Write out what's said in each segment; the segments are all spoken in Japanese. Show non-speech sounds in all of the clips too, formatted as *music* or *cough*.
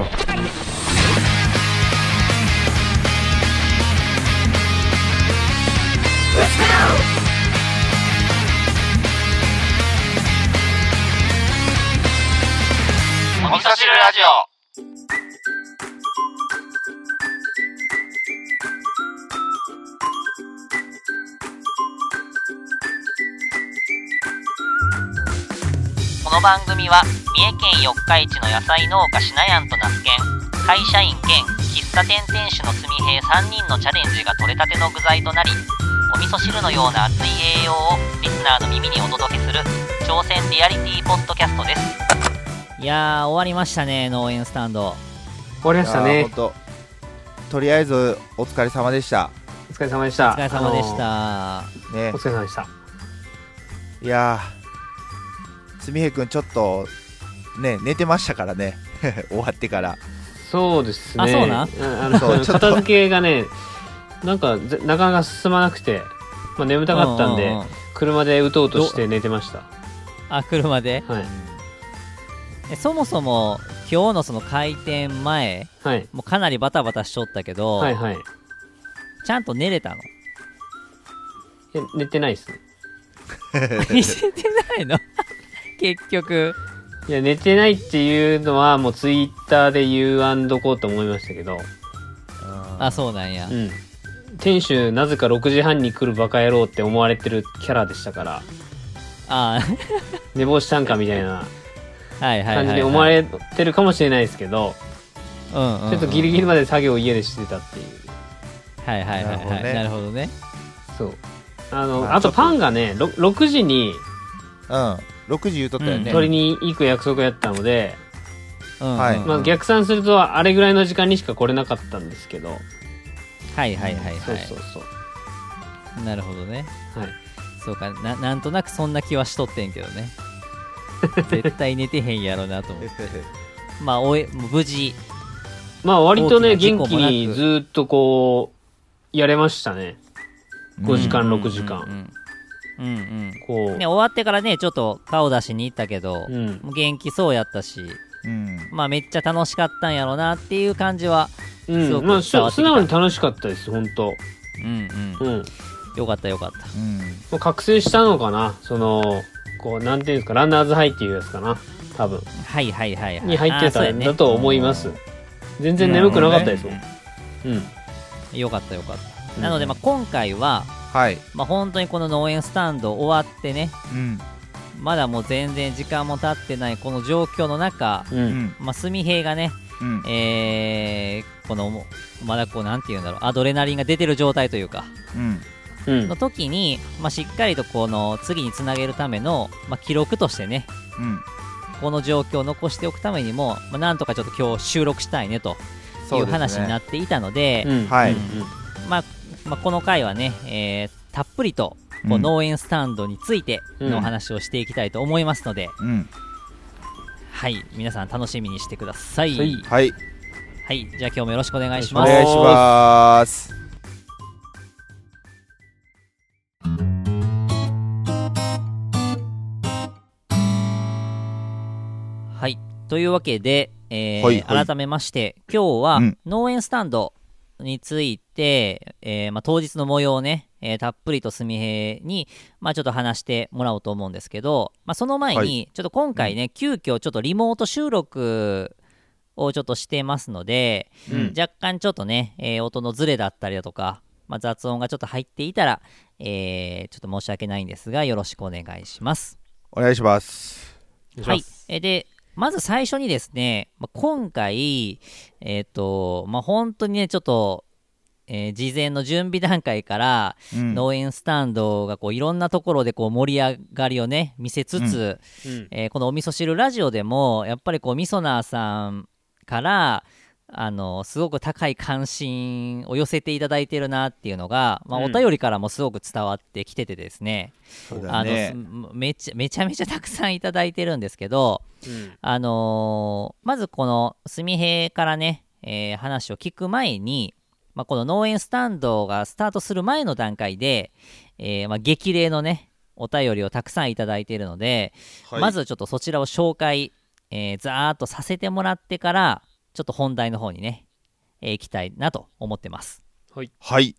どお味噌汁ラジオ。この番組は三重県四日市の野菜農家しなやんと那須県会社員兼喫茶店店主のすみへい3人のチャレンジが取れたての具材となりお味噌汁のような熱い栄養をリスナーの耳にお届けする挑戦リアリティポッドキャストです。いやー終わりましたね農園スタンド。終わりましたね。本当とりあえずお疲れ様でした。お疲れ様でした。お疲れ様でしあたね。のお疲れ様でした。いやーすみへくんちょっとね寝てましたからね。*laughs* 終わってから。そうですね。あそうなあ片付けがねなんかぜなかなか進まなくて、まあ、眠たかったんで、ううう車でうとうとして寝てました。*laughs* あ車で？はい。えそもそも今日のその開店前はい。もうかなりバタバタしとったけど、はいはい。ちゃんと寝れたの？え寝てないっすね。*laughs* 寝てないの？結局。いや寝てないっていうのはもうツイッターで言わんどこうと思いましたけど。あそうなんや、うん。店主なぜか6時半に来るバカ野郎って思われてるキャラでしたから。あ寝坊したんかみたいな感じで思われてるかもしれないですけど、ちょっとギリギリまで作業を家でしてたっていう。はいはいはいはい。ななるるほどね。そう。あの、まあとあとパンがねろ 6, 時にうん6時言うとったよね、取りに行く約束やったので、うん。まあ、逆算するとあれぐらいの時間にしか来れなかったんですけど、はいはいはいはい、そうそうそう。なるほどね。はい。そうか。ななんとなくそんな気はしとってんけどね。*laughs* 絶対寝てへんやろなと思って。*laughs* まあおえ無事。まあ割とね元気にずっとこうやれましたね。5時間、6時うん間、うんうんうん。こう、ね、終わってからねちょっと顔出しに行ったけど、うん。元気そうやったしうん。まあめっちゃ楽しかったんやろなっていう感じはすごくうんまあ、伝わってきた。素直に楽しかったです本当。うんうん。うん。よかったよかった。うん。もう覚醒したのかな？そのこうなんていうんですか？ランナーズハイっていうやつかな？多分。はいはいはいはい。に入ってたんだと思います、全然眠くなかったですもん、うん。よかったよかった、なのでまあ今回ははい。まあ本当にこの農園スタンド終わってねうん。まだもう全然時間も経ってないこの状況の中、ううん。んまあ、純平がね、うん。えーこのまだこうなんていうんだろうアドレナリンが出てる状態というかうん。うん。の時に、まあ、しっかりとこの次につなげるための、まあ、記録としてねうん。この状況を残しておくためにも、まあ、なんとかちょっと今日収録したいねという話になっていたのでうん。はい。うん。まあまあ、この回はね、えーたっぷりとこううん。農園スタンドについてのお話をしていきたいと思いますので、うん。はい皆さん楽しみにしてください。はい。はい。はい、じゃあ今日もよろしくお願いします。お願いします。はい、というわけで、えーはいはい。改めまして今日はうん。農園スタンドについて、えーまあ、当日の模様をね、えーたっぷりとすみへに、まあ、ちょっと話してもらおうと思うんですけど、まあ、その前はにちょっと今回ね、急遽ちょっとリモート収録をちょっとしてますので、うん。若干ちょっとね、えー音のズレだったりだとか、まあ、雑音がちょっと入っていたら、えーちょっと申し訳ないんですがよろしくお願いします。お願いします。はい。えーで、まず最初にですね、まあ今回、えっ、と、まあ、本当にね、ちょっと、えー事前の準備段階から、うん。農園スタンドがこういろんなところでこう盛り上がりをね、見せつつ、うん。えーこのお味噌汁ラジオでも、やっぱりこう、みそなーさんから、あのすごく高い関心を寄せていただいてるなっていうのが、まあ、うん。お便りからもすごく伝わってきててですね、あのだね。すめちゃめちゃめちゃたくさんいただいてるんですけど、うん。あのーまずこのすみへからね、えー話を聞く前に、まあ、この農園スタンドがスタートする前の段階で、えーまあ、激励のねお便りをたくさんいただいているので、はい。まずちょっとそちらを紹介、えーざーっとさせてもらってからちょっと本題の方にね、えー行きたいなと思ってます。はい。はい。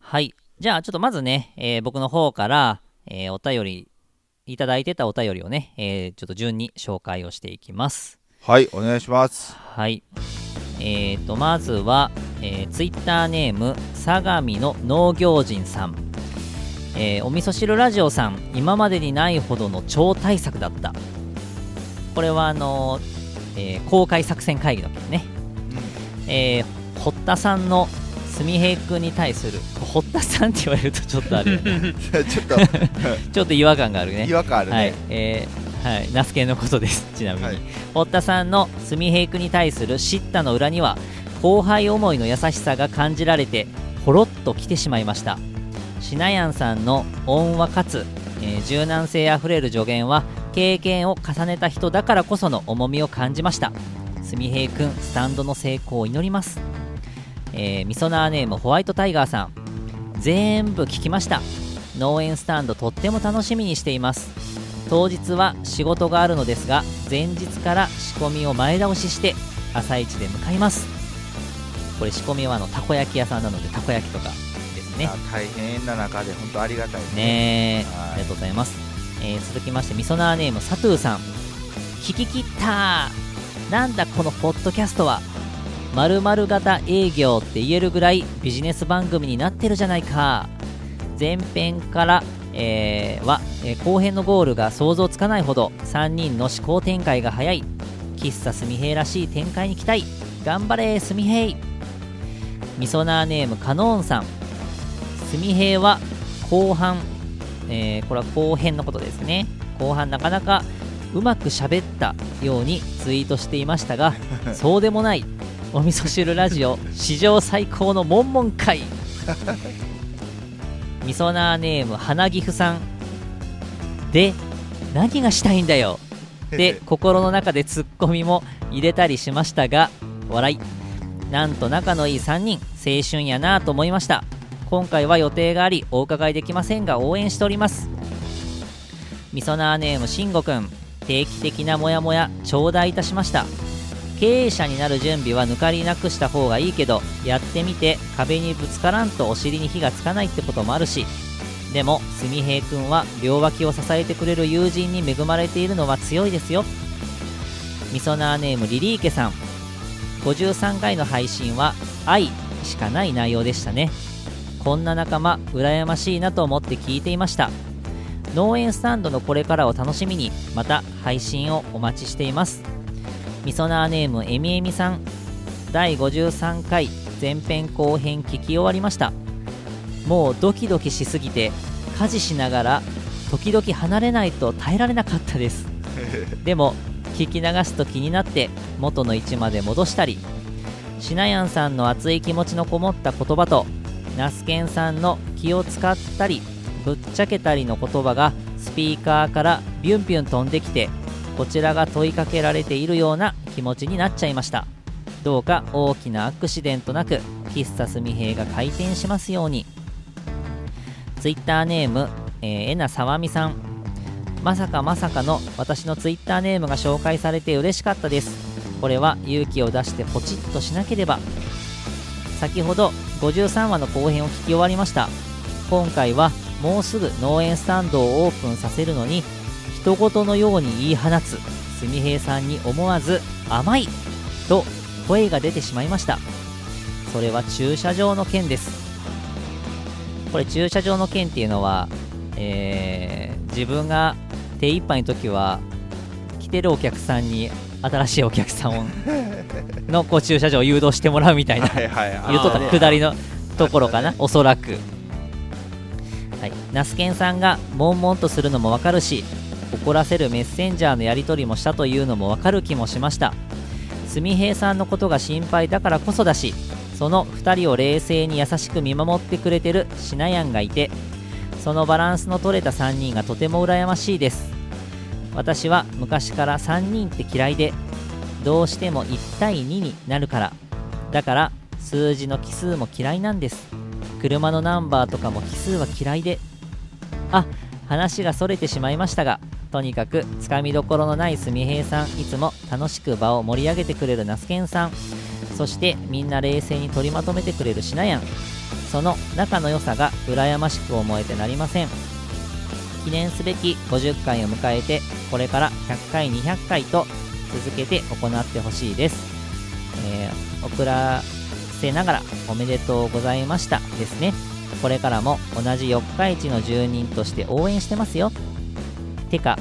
はい。じゃあ、ちょっとまずね、えー僕の方から、えーお便り、いただいてたお便りをね、えーちょっと順に紹介をしていきます。はい、お願いします。はい。えーと、まずは、えー、ツイッターネーム、相模の農業人さん。えーお味噌汁ラジオさん、今までにないほどの超大作だった。これは、あのーえー公開作戦会議の件ね。えー堀田さんの純平君に対する、堀田さんって言われるとちょっとあるよね。ちょっと *laughs* ちょっと違和感があるね違。和感あるね。はい、えーはい、ナスケンのことです、ちなみに。はい堀田さんの純平君に対する叱咤の裏には、後輩思いの優しさが感じられて、ほろっと来てしまいました。しなやんさんの温和かつ、えー柔軟性あふれる助言は、経験を重ねた人だからこその重みを感じました。純平君、スタンドの成功を祈ります。えー、みそなーネームホワイトタイガーさん。全部聞きました。農園スタンドとっても楽しみにしています。当日は仕事があるのですが前日から仕込みを前倒しして朝一で向かいますこれ仕込みはあのたこ焼き屋さんなのでたこ焼きとかね。あ大変な中で本当ありがたいね。えはい。ありがとうございます、えー続きましてみそなーネームサトゥーさん。聞き切った。なんだこのポッドキャストは〇〇型営業って言えるぐらいビジネス番組になってるじゃないか。前編から、えーは、えー後編のゴールが想像つかないほど3人の思考展開が早い。喫茶すみへいらしい展開に期待。頑張れすみへい。みそなーネームカノーンさんすみへいは後半、えーこれは後編のことですね。後半なかなかうまく喋ったようにツイートしていましたが *laughs* そうでもないお味噌汁ラジオ史上最高のモンモン会。みそなーネーム花岐阜さん。で何がしたいんだよ。で *laughs* 心の中でツッコミも入れたりしましたが笑い。なんと仲のいい3人青春やなと思いました今回は予定がありお伺いできませんが応援しております。みそなーネームしんごくん。定期的なモヤモヤ頂戴いたしました。経営者になる準備は抜かりなくした方がいいけどやってみて壁にぶつからんとお尻に火がつかないってこともあるし。でもすみへいくんは両脇を支えてくれる友人に恵まれているのは強いですよ。みそなーネームリリーケさん。53回の配信は愛しかない内容でしたね。こんな仲間羨ましいなと思って聞いていました。農園スタンドのこれからを楽しみにまた配信をお待ちしています。みそなーネームえみえみさん。第53回前編後編聞き終わりました。もうドキドキしすぎて家事しながら時々離れないと耐えられなかったです。*laughs* でも聞き流すと気になって元の位置まで戻したりしなやんさんの熱い気持ちのこもった言葉とナスケンさんの気を使ったりぶっちゃけたりの言葉がスピーカーからビュンビュン飛んできてこちらが問いかけられているような気持ちになっちゃいました。どうか大きなアクシデントなく喫茶すみへいが開店しますように。ツイッターネーム、え、えなさわみさん。まさかまさかの私のツイッターネームが紹介されて嬉しかったです。これは勇気を出してポチッとしなければ。先ほど53話の後編を聞き終わりました。今回はもうすぐ農園スタンドをオープンさせるのに人事のように言い放つすみへいさんに思わず甘いと声が出てしまいました。それは駐車場の件です。これ駐車場の件っていうのは、えー自分が手一杯の時は来てるお客さんに新しいお客さんをのこう駐車場を誘導してもらうみたいな言うとった。下りのところかなおそらく。はい。ナスケンさんが悶々とするのもわかるし怒らせるメッセンジャーのやり取りもしたというのもわかる気もしました。すみへいさんのことが心配だからこそだしその2人を冷静に優しく見守ってくれてるしなやんがいてそのバランスの取れた3人がとても羨ましいです私は昔から3人って嫌いでどうしても1対2になるから。だから数字の奇数も嫌いなんです。車のナンバーとかも奇数は嫌いで。あ話がそれてしまいましたがとにかくつかみどころのないすみへいさんいつも楽しく場を盛り上げてくれるナスケンさん。そしてみんな冷静に取りまとめてくれるしなやん。その仲の良さが羨ましく思えてなりません。記念すべき50回を迎えてこれから100回200回と続けて行ってほしいです、えー遅らせながらおめでとうございましたですね。これからも同じ四日市の住人として応援してますよ。てか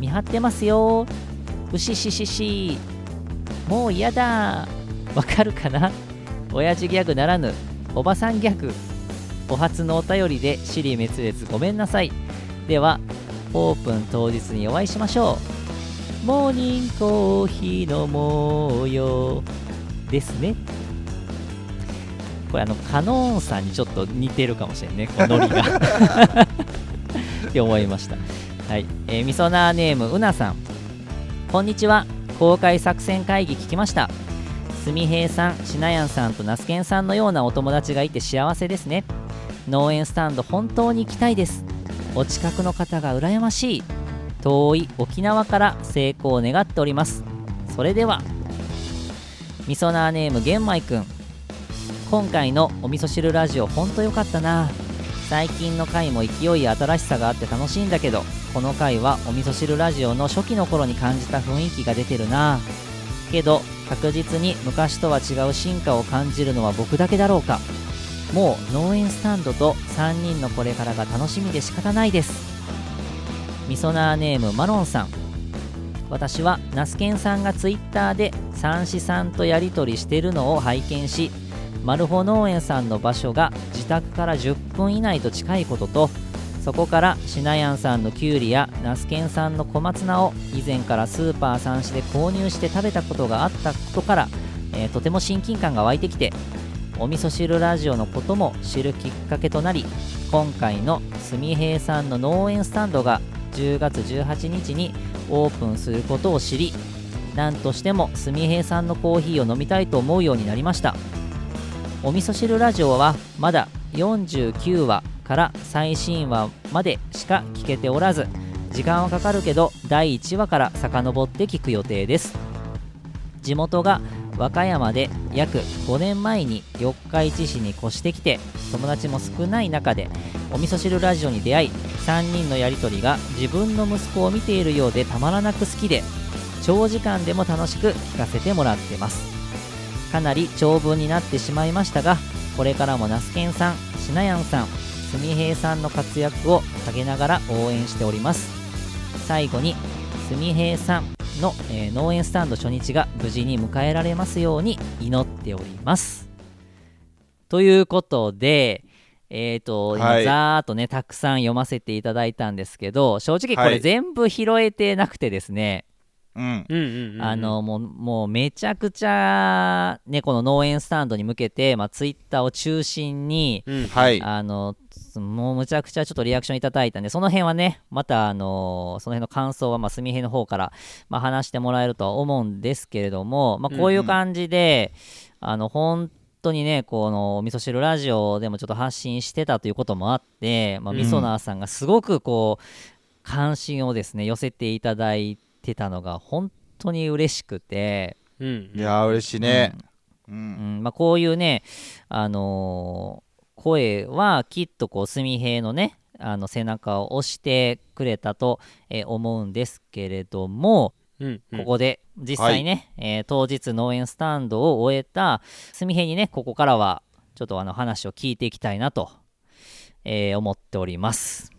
見張ってますよ。うしししし。もう嫌だ。わかるかな？親父ギャグならぬおばさんギャグ。お初のお便りで尻滅裂。ごめんなさい。ではオープン当日にお会いしましょう。モーニングコーヒー飲もうよ。ですね。これあのカノーンさんにちょっと似てるかもしれんね。このノリが。って思いました。はい、えー、みそなーネームうなさん。こんにちは。公開作戦会議聞きました。すみへいさんしなやんさんとナスケンさんのようなお友達がいて幸せですね。農園スタンド本当に行きたいです。お近くの方が羨ましい。遠い沖縄から成功を願っております。それではみそなーネーム玄米くん。今回のお味噌汁ラジオほんとよかったな。最近の回も勢いや新しさがあって楽しいんだけどこの回はお味噌汁ラジオの初期の頃に感じた雰囲気が出てるな。けど確実に昔とは違う進化を感じるのは僕だけだろうか。もう農園スタンドと3人のこれからが楽しみで仕方ないです。みそなーネームマロンさん。私はナスケンさんがツイッターで三子さんとやり取りしてるのを拝見しマルホ農園さんの場所が自宅から10分以内と近いこととそこからシナヤンさんのキュウリやナスケンさんの小松菜を以前からスーパー三子で購入して食べたことがあったことから、えーとても親近感が湧いてきてお味噌汁ラジオのことも知るきっかけとなり今回のすみへいさんの農園スタンドが10月18日にオープンすることを知り何としてもすみへいさんのコーヒーを飲みたいと思うようになりました。お味噌汁ラジオはまだ49話から最新話までしか聞けておらず時間はかかるけど第1話から遡って聞く予定です。地元が和歌山で約5年前に四日市市に越してきて友達も少ない中でお味噌汁ラジオに出会い3人のやり取りが自分の息子を見ているようでたまらなく好きで長時間でも楽しく聞かせてもらってます。かなり長文になってしまいましたがこれからもナスケンさんしなやんさんすみへいさんの活躍を陰ながら応援しております。最後にすみへいさんの、えー農園スタンド初日が無事に迎えられますように祈っておりますということでえーと、今はいざーっとねたくさん読ませていただいたんですけど正直こはいれ全部拾えてなくてですね。あのもうもうめちゃくちゃねこの農園スタンドに向けて、まあ、ツイッターを中心にうん、はい。あのもうむちゃくちゃちょっとリアクションいただいたんでその辺はねまたあのその辺の感想はまあすみへいの方から、まあ、話してもらえるとは思うんですけれども、まあ、こういう感じで、あの本当にねこの味噌汁ラジオでもちょっと発信してたということもあって、まあ、うん。みそなーさんがすごくこう関心をですね寄せていただいてたのが本当に嬉しくて。うん。いやー、嬉しいね。う。うんんまあ、こういうね、あのー声はきっとこう純平のねあの背中を押してくれたと、えー思うんですけれども、うん。うんここで実際ね、えー当日農園スタンドを終えた純平にねここからはちょっとあの話を聞いていきたいなと、えー思っております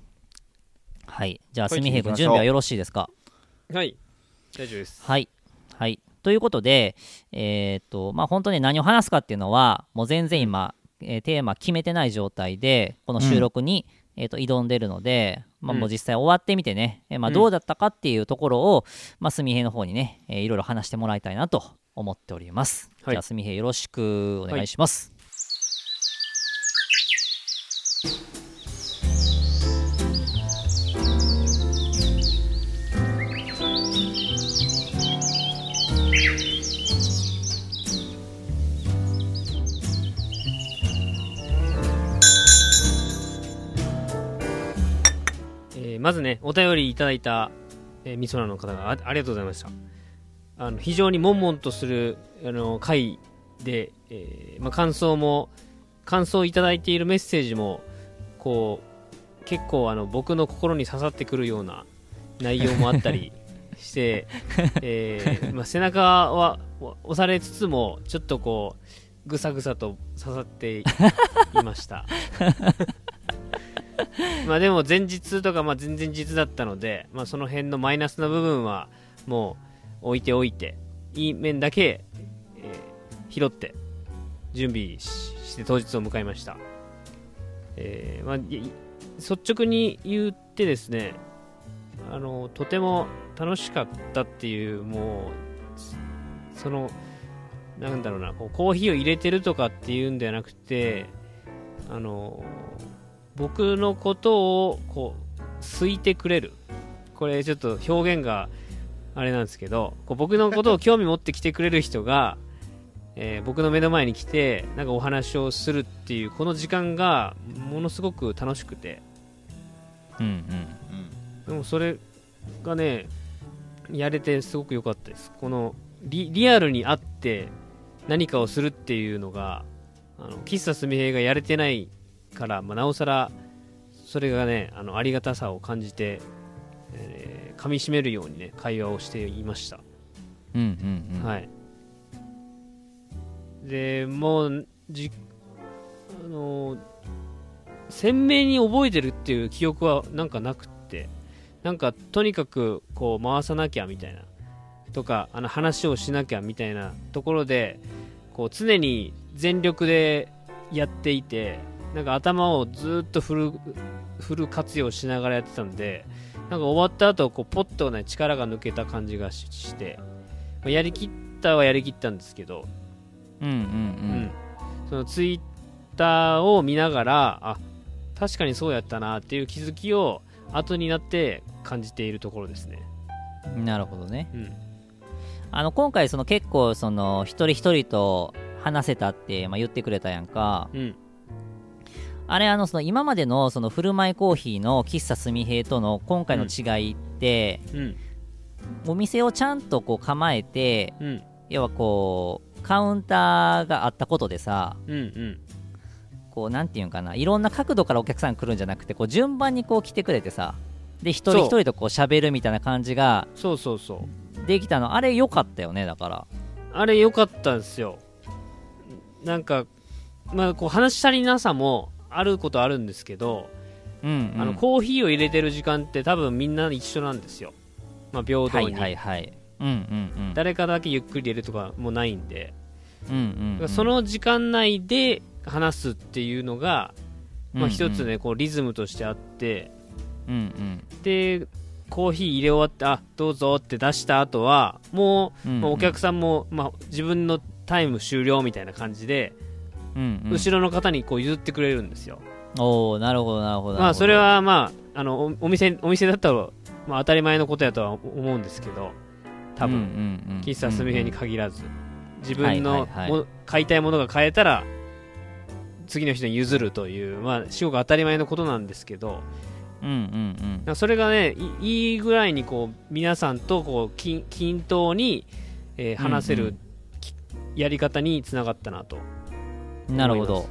はいじゃあはい純平君準備はよろしいですか？はい。大丈夫です。はい。はい。ということで、えーっと、まあ、本当に何を話すかっていうのは、もう全然今、えーテーマ決めてない状態で、この収録に、えーっと挑んでるので、まあ、うんもう実際終わってみてね、えーまあ、うんどうだったかっていうところを、まあ、すみへいの方にね、えーいろいろ話してもらいたいなと思っております。はいじゃあ、すみへいよろしくお願いします。えーまずね、お便りいただいた、えー、みそらの方があありがとうございました。あの非常に悶々とするあの回で、えーまあ、感想も感想をいただいているメッセージもこう結構あの僕の心に刺さってくるような内容もあったり *laughs* して、えーまあ、背中は押されつつもちょっとこうぐさぐさと刺さっていました *laughs* *laughs* まあでも前日とかまあ全然実だったので、まあ、その辺のマイナスな部分はもう置いておいていい面だけ、えー拾って準備して当日を迎えました、えーまあ、率直に言ってですねあのとても楽しかったっていうもうそのなんだろうなこうコーヒーを入れてるとかっていうんではなくてあの僕のことをこう好いてくれる。これちょっと表現があれなんですけどこう僕のことを興味持ってきてくれる人が、えー僕の目の前に来てなんかお話をするっていうこの時間がものすごく楽しくて。うんうんでもそれがねやれてすごく良かったです。このリリアルに会って何かをするっていうのがあの喫茶すみへいがやれてないから、まあ、なおさらそれがねあのありがたさを感じて、えー噛み締めるようにね会話をしていました、うんうんうん。はい。でもうじあの鮮明に覚えてるっていう記憶はなんかなくってなんかとにかくこう回さなきゃみたいなとかあの話をしなきゃみたいなところでこう常に全力でやっていてなんか頭をずっとフルフル活用しながらやってたんでなんか終わった後こうポッとね力が抜けた感じがししてまあやりきったはやりきったんですけどうんうんううんん、そのツイッターを見ながらあ確かにそうやったなっていう気づきを後になって感じているところですね、なるほどね。うん、あの今回その結構その一人一人と話せたって、まあ、言ってくれたやんか。うんあれあのその今までのその振る舞いコーヒーの喫茶すみへいとの今回の違いって、うん。お店をちゃんとこう構えてうん。要はこうカウンターがあったことでさうんうん。こうなんていうんかないろんな角度からお客さん来るんじゃなくてこう順番にこう来てくれてさで一人一人とこう喋るみたいな感じがそうそうそう。できたの。あれ良かったよねだから。あれ良かったんですよ。なんかまあこう話し足りなさもあることあるんですけど、うん、うん、あのコーヒーを入れてる時間って多分みんな一緒なんですよ、まあ、平等に、はいはいはい。うんうんうん。誰かだけゆっくり入れるとかもないんで、うんうんうん。その時間内で話すっていうのが、まあ、うん。一つねこうリズムとしてあって。うんうん。でコーヒー入れ終わってあどうぞって出した後はもう、うんうん。まあお客さんも、まあ、自分のタイム終了みたいな感じで、うんうん。後ろの方にこう譲ってくれるんですよ、おおなるほどなるほどまあそれはまああのおお店お店だったら、まあ、当たり前のことやとは思うんですけど多分、分喫茶すみへに限らず。自分はいのはいはい。も買いたいものが買えたら次の人に譲るという、まあ、至極当たり前のことなんですけどうんうんなんかそれがねいいいぐらいにこう皆さんとこう均均等に、えー話せるうんうん。きやり方につながったなと、うんなるほど。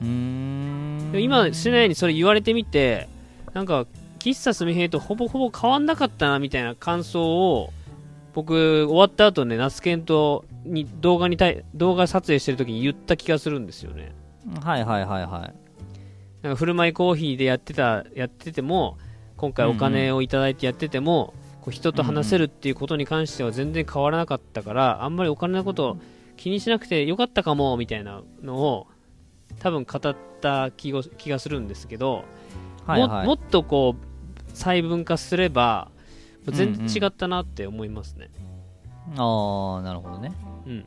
うーん今しないにそれ言われてみてなんか喫茶すみへいとほぼほぼ変わんなかったなみたいな感想を僕終わった後ねナスケンとに動画に対動画撮影してる時に言った気がするんですよね。はいはいはいはい。なんか振る舞いコーヒーでやってたやってても今回お金をいただいてやってても、こう人と話せるっていうことに関しては全然変わらなかったから、あんまりお金のことを気にしなくてよかったかもみたいなのを多分語った気が気がするんですけど、はいはい。ももっとこう細分化すれば全うんうん然違ったなって思いますね、ああなるほどね。うん。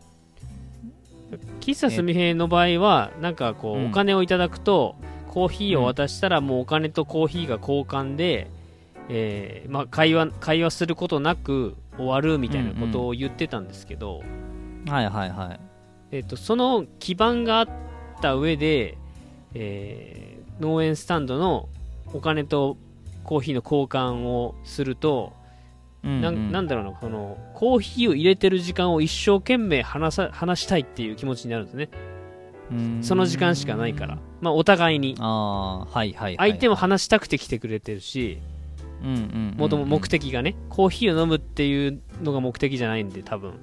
喫茶すみへいの場合はなんかこう、うん。お金をいただくとコーヒーを渡したらもうお金とコーヒーが交換で、えーまあ、会話会話することなく終わるみたいなことを言ってたんですけど、はいはいはい。えー、とその基盤があった上で、えー農園スタンドのお金とコーヒーの交換をするとうんなんなんだろうなこのコーヒーを入れてる時間を一生懸命話さ話したいっていう気持ちになるんですね。うん。その時間しかないから。まあお互いに。ああはいはいはい。相手も話したくて来てくれてるしもとも目的がねコーヒーを飲むっていうのが目的じゃないんで多分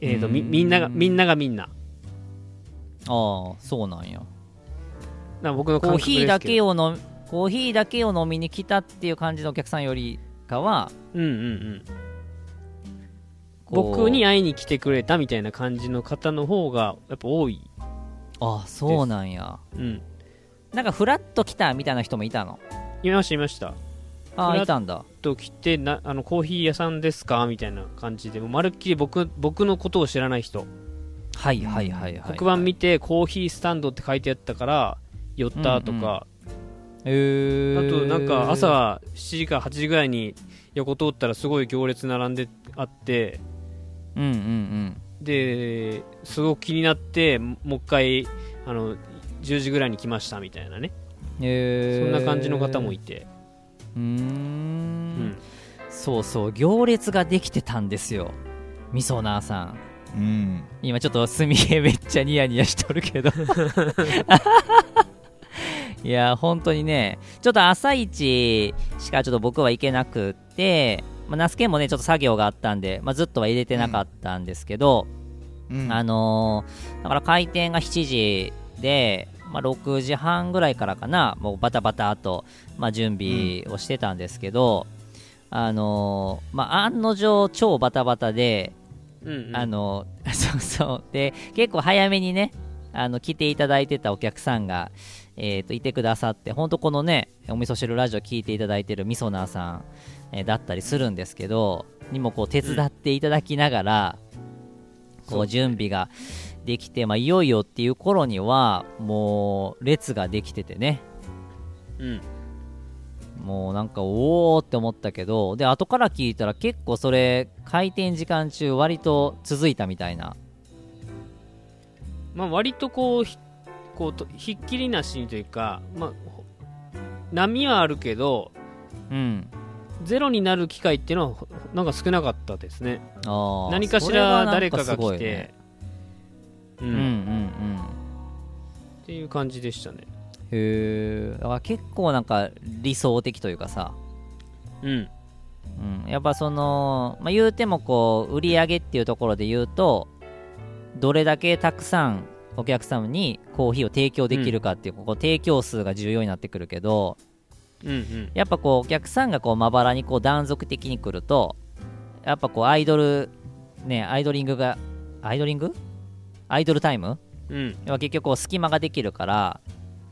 えーとみうん。みんながみんながみんな。ああそうなんや。な僕のコーヒーだけを飲みコーヒーだけを飲みに来たっていう感じのお客さんよりかはうんうんうん。僕に会いに来てくれたみたいな感じの方の方がやっぱ多い。あそうなんや。うん。なんかフラッと来たみたいな人もいたの？いましたいましたあいたんだ。と来てなあのコーヒー屋さんですか？みたいな感じで。もうまるっきり僕僕のことを知らない人。はいはいはいはい黒板見てコーヒースタンドって書いてあったから寄ったとか、へえあとなんか朝7時から8時ぐらいに横通ったらすごい行列並んであって。うんうんうん。ですごく気になってももう一回あの10時ぐらいに来ましたみたいなね。へえそんな感じの方もいて、うーん。うん。そうそう行列ができてたんですよ。みそなーさん。うん。今ちょっとすみへめっちゃニヤニヤしとるけど。*laughs* いや本当にねちょっと朝一しかちょっと僕は行けなくって、まあ、ナスケンもねちょっと作業があったんで、まあ、ずっとは入れてなかったんですけど、うん。あのーだから開店が7時で、まあ、6時半ぐらいからかな。もうバタバタと、まあ、準備をしてたんですけど、あのーまあ、案の定超バタバタで、うんうん。あの *laughs* そうそう。で結構早めにねあの来ていただいてたお客さんが、えー、といてくださって本当このねお味噌汁ラジオ聞いていただいてるみそなーさん、えーだったりするんですけどにもこう手伝っていただきながら、こう準備ができて、まあ、いよいよっていう頃にはもう列ができててね。うん。もうなんかおおって思ったけどで後から聞いたら結構それ開店時間中割と続いたみたいな。まあ、割とこうひこうとひっきりなしにというか、まあ、ほ波はあるけどうん。ゼロになる機会っていうのはほなんか少なかったですね。何かしら誰かが来て、いねっていう感じでしたね。へえだから結構なんか理想的というかさ、うん。うん、やっぱその、まあ、言うてもこう売り上げっていうところで言うとどれだけたくさんお客様にコーヒーを提供できるかっていう、ここ提供数が重要になってくるけどうんうん。やっぱこうお客さんがこうまばらにこう断続的に来るとやっぱこうアイドルねアイドリングがアイドリング？アイドルタイム？うん要は結局こう隙間ができるから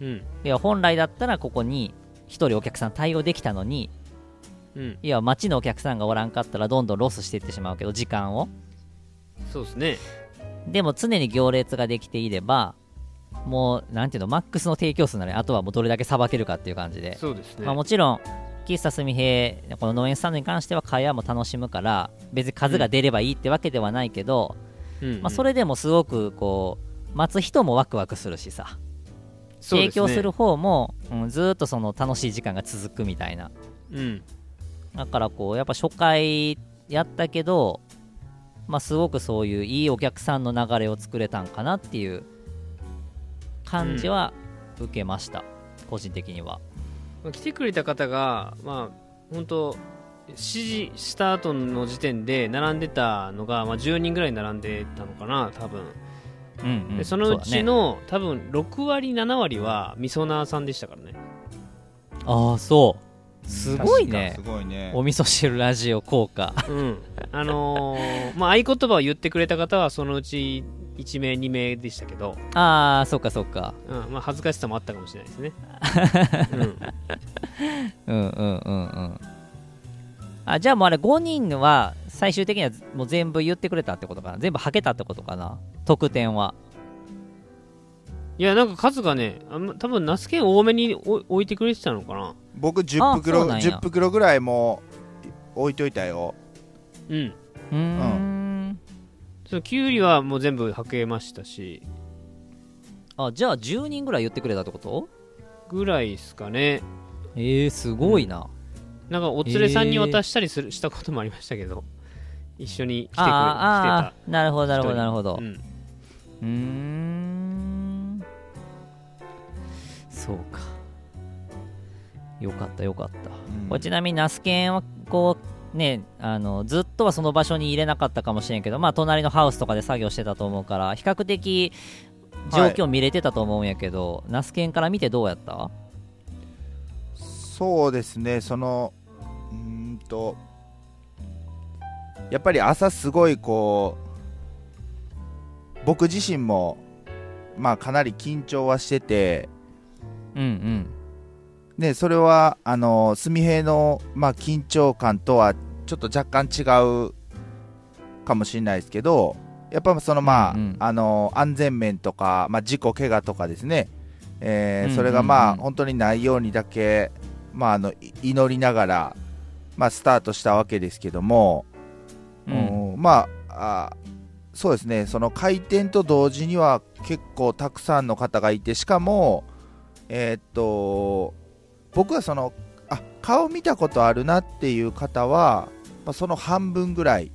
うん。いや本来だったらここに1人お客さん対応できたのにうん。いや街のお客さんがおらんかったらどんどんロスしていってしまうけど時間を。そうですね。でも常に行列ができていればもうなんていうのマックスの提供数なのであとはもうどれだけさばけるかっていう感じで、そうですね、まあ、もちろん喫茶すみへこの農園スタンドに関しては会話も楽しむから別に数が出ればいいってわけではないけど、うん。うん。まあ、それでもすごくこう待つ人もワクワクするしさ。提供する方も、うん、ずーっとその楽しい時間が続くみたいな。うん。だからこうやっぱ初回やったけどまあすごくそういういいお客さんの流れを作れたんかなっていう感じは受けました、個人的には。まあ来てくれた方がまあ本当7時スタートの時点で並んでたのが、まあ、10人ぐらい並んでたのかな多分うん、うん、でそのうちその、多分6割7割はみそなーさんでしたからね。ああそう。すごいね。すごいね。お味噌汁ラジオ効果。うん。あのーまあ合言葉を言ってくれた方はそのうち1名2名でしたけど、ああそっかそっか。うん。まあ、恥ずかしさもあったかもしれないですね、*laughs* うん、うんうんうんうんあじゃあもうあれ5人は最終的にはもう全部言ってくれたってことかな？全部はけたってことかな？得点は。いやなんか数がねあんま多分ナスケン多めにお置いてくれてたのかな？僕10袋あそうなんや。10袋ぐらいもう置いといたよ。うん。うーん。そのきゅうりはもう全部はけましたし。あじゃあ10人ぐらい言ってくれたってこと？ぐらいですかね。えー、すごいな、なんかお連れさんに渡したりする、したこともありましたけど一緒に来てくれ来てた。なるほどなるほどなるほど。うん。うーん。そうか。よかったよかった、うん。これちなみにナスケンはこうねあのずっとはその場所に入れなかったかもしれんけどまあ隣のハウスとかで作業してたと思うから比較的状況見れてたと思うんやけど、ナスケンから見てどうやった？そうですねそのとやっぱり朝すごいこう僕自身もまあかなり緊張はしててうんうん。ねそれはあの純平のまあ緊張感とはちょっと若干違うかもしれないですけどやっぱそのまあ、うんうん。あの安全面とか、まあ、事故怪我とかですね、えーそれがまあ本当にないようにだけ、まあ、あのい祈りながら、まあ、スタートしたわけですけども、うん。うんまああそうですね。その開店と同時には結構たくさんの方がいてしかもえーっと僕はそのあ顔見たことあるなっていう方は、まあ、その半分ぐらい。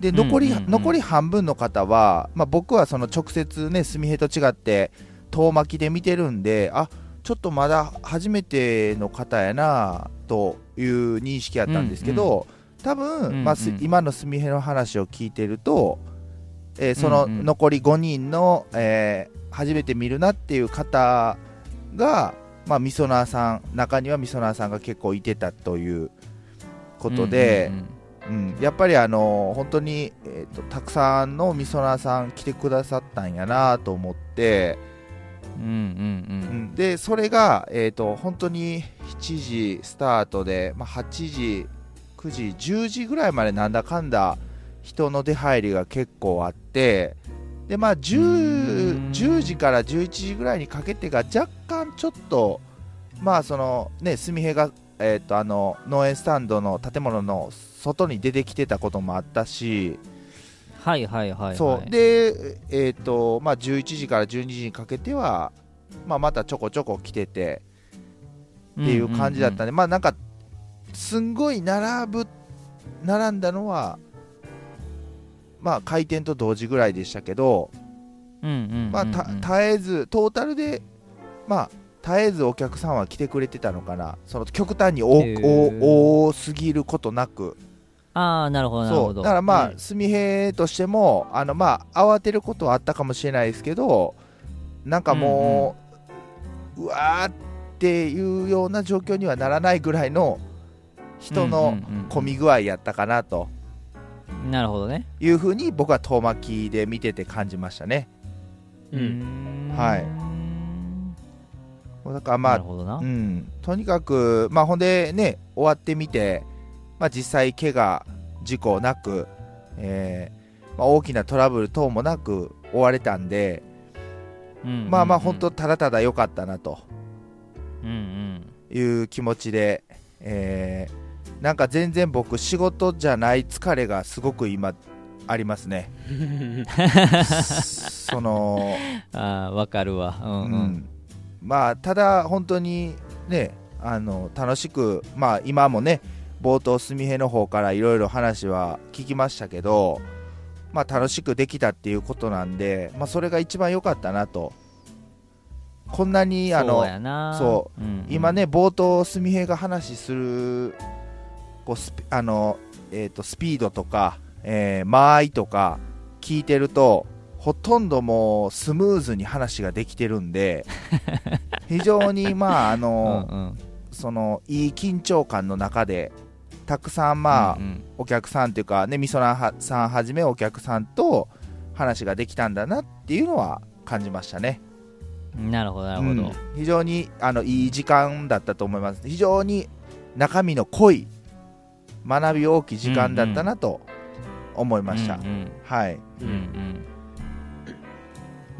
で残り,、残り半分の方は、まあ、僕はその直接ね純平と違って遠巻きで見てるんであちょっとまだ初めての方やなという認識やったんですけど、多分、うんまあ、今の純平の話を聞いてると、えーその残り5人の、えー初めて見るなっていう方が、まあ、みそなーさん中にはみそなーさんが結構いてたということで、うんやっぱりあの本当に、えーとたくさんのみそなーさん来てくださったんやなと思って、でそれが、えー、と本当に7時スタートで、まあ、8時9時10時ぐらいまでなんだかんだ人の出入りが結構あってで、まあ、うー 10, ん。10時から11時ぐらいにかけてが若干ちょっとまあそのね純平が、えー、とあの農園スタンドの建物の外に出てきてたこともあったし、はいはいはいはい。そう。で、えーとまあ、11時から12時にかけては、まあ、またちょこちょこ来ててっていう感じだったんで、まあなんかすんごい並ぶ並んだのはまあ開店と同時ぐらいでしたけど、うんうんうんうん。まあ、た絶えずトータルでまあ絶えずお客さんは来てくれてたのかな。その極端に多へー。多多すぎることなくああなるほどなるほど。だからまあ、うん。純平としてもあのまあ慌てることはあったかもしれないですけどなんかもう、うわーっていうような状況にはならないぐらいの人のうんうんうん混み具合やったかなと。なるほどね。いうふうに僕は遠巻きで見てて感じましたね。うん。はい。だからまあなるほどな。うん、とにかく、まあ、ほんでね、終わってみて、まあ、実際、怪我、事故なく、えーまあ、大きなトラブル等もなく終われたんで、まあまあ、本当、ただただ良かったなと。うんうん。いう気持ちで、えーなんか全然僕、仕事じゃない疲れがすごく今、ありますね。*laughs* そのああわかるわ。うんううんん、まあただ本当にねあの楽しくまあ今もね冒頭すみへの方からいろいろ話は聞きましたけどまあ楽しくできたっていうことなんでまあそれが一番良かったなと。こんなにあのそうう。んうん。今ね冒頭すみへが話するこうスピあの、えー、とスピードとか、えー間合いとか聞いてるとほとんどもうスムーズに話ができてるんで *laughs* 非常にまああうんの、うん。そのいい緊張感の中でたくさんまあ、うんお客さんというかねみそなはさんはじめお客さんと話ができたんだなっていうのは感じましたね。うんなるほどなるほど。うん。非常にあのいい時間だったと思います。非常に中身の濃い学び大きい時間だったなと思いました、うんうんはい。うんう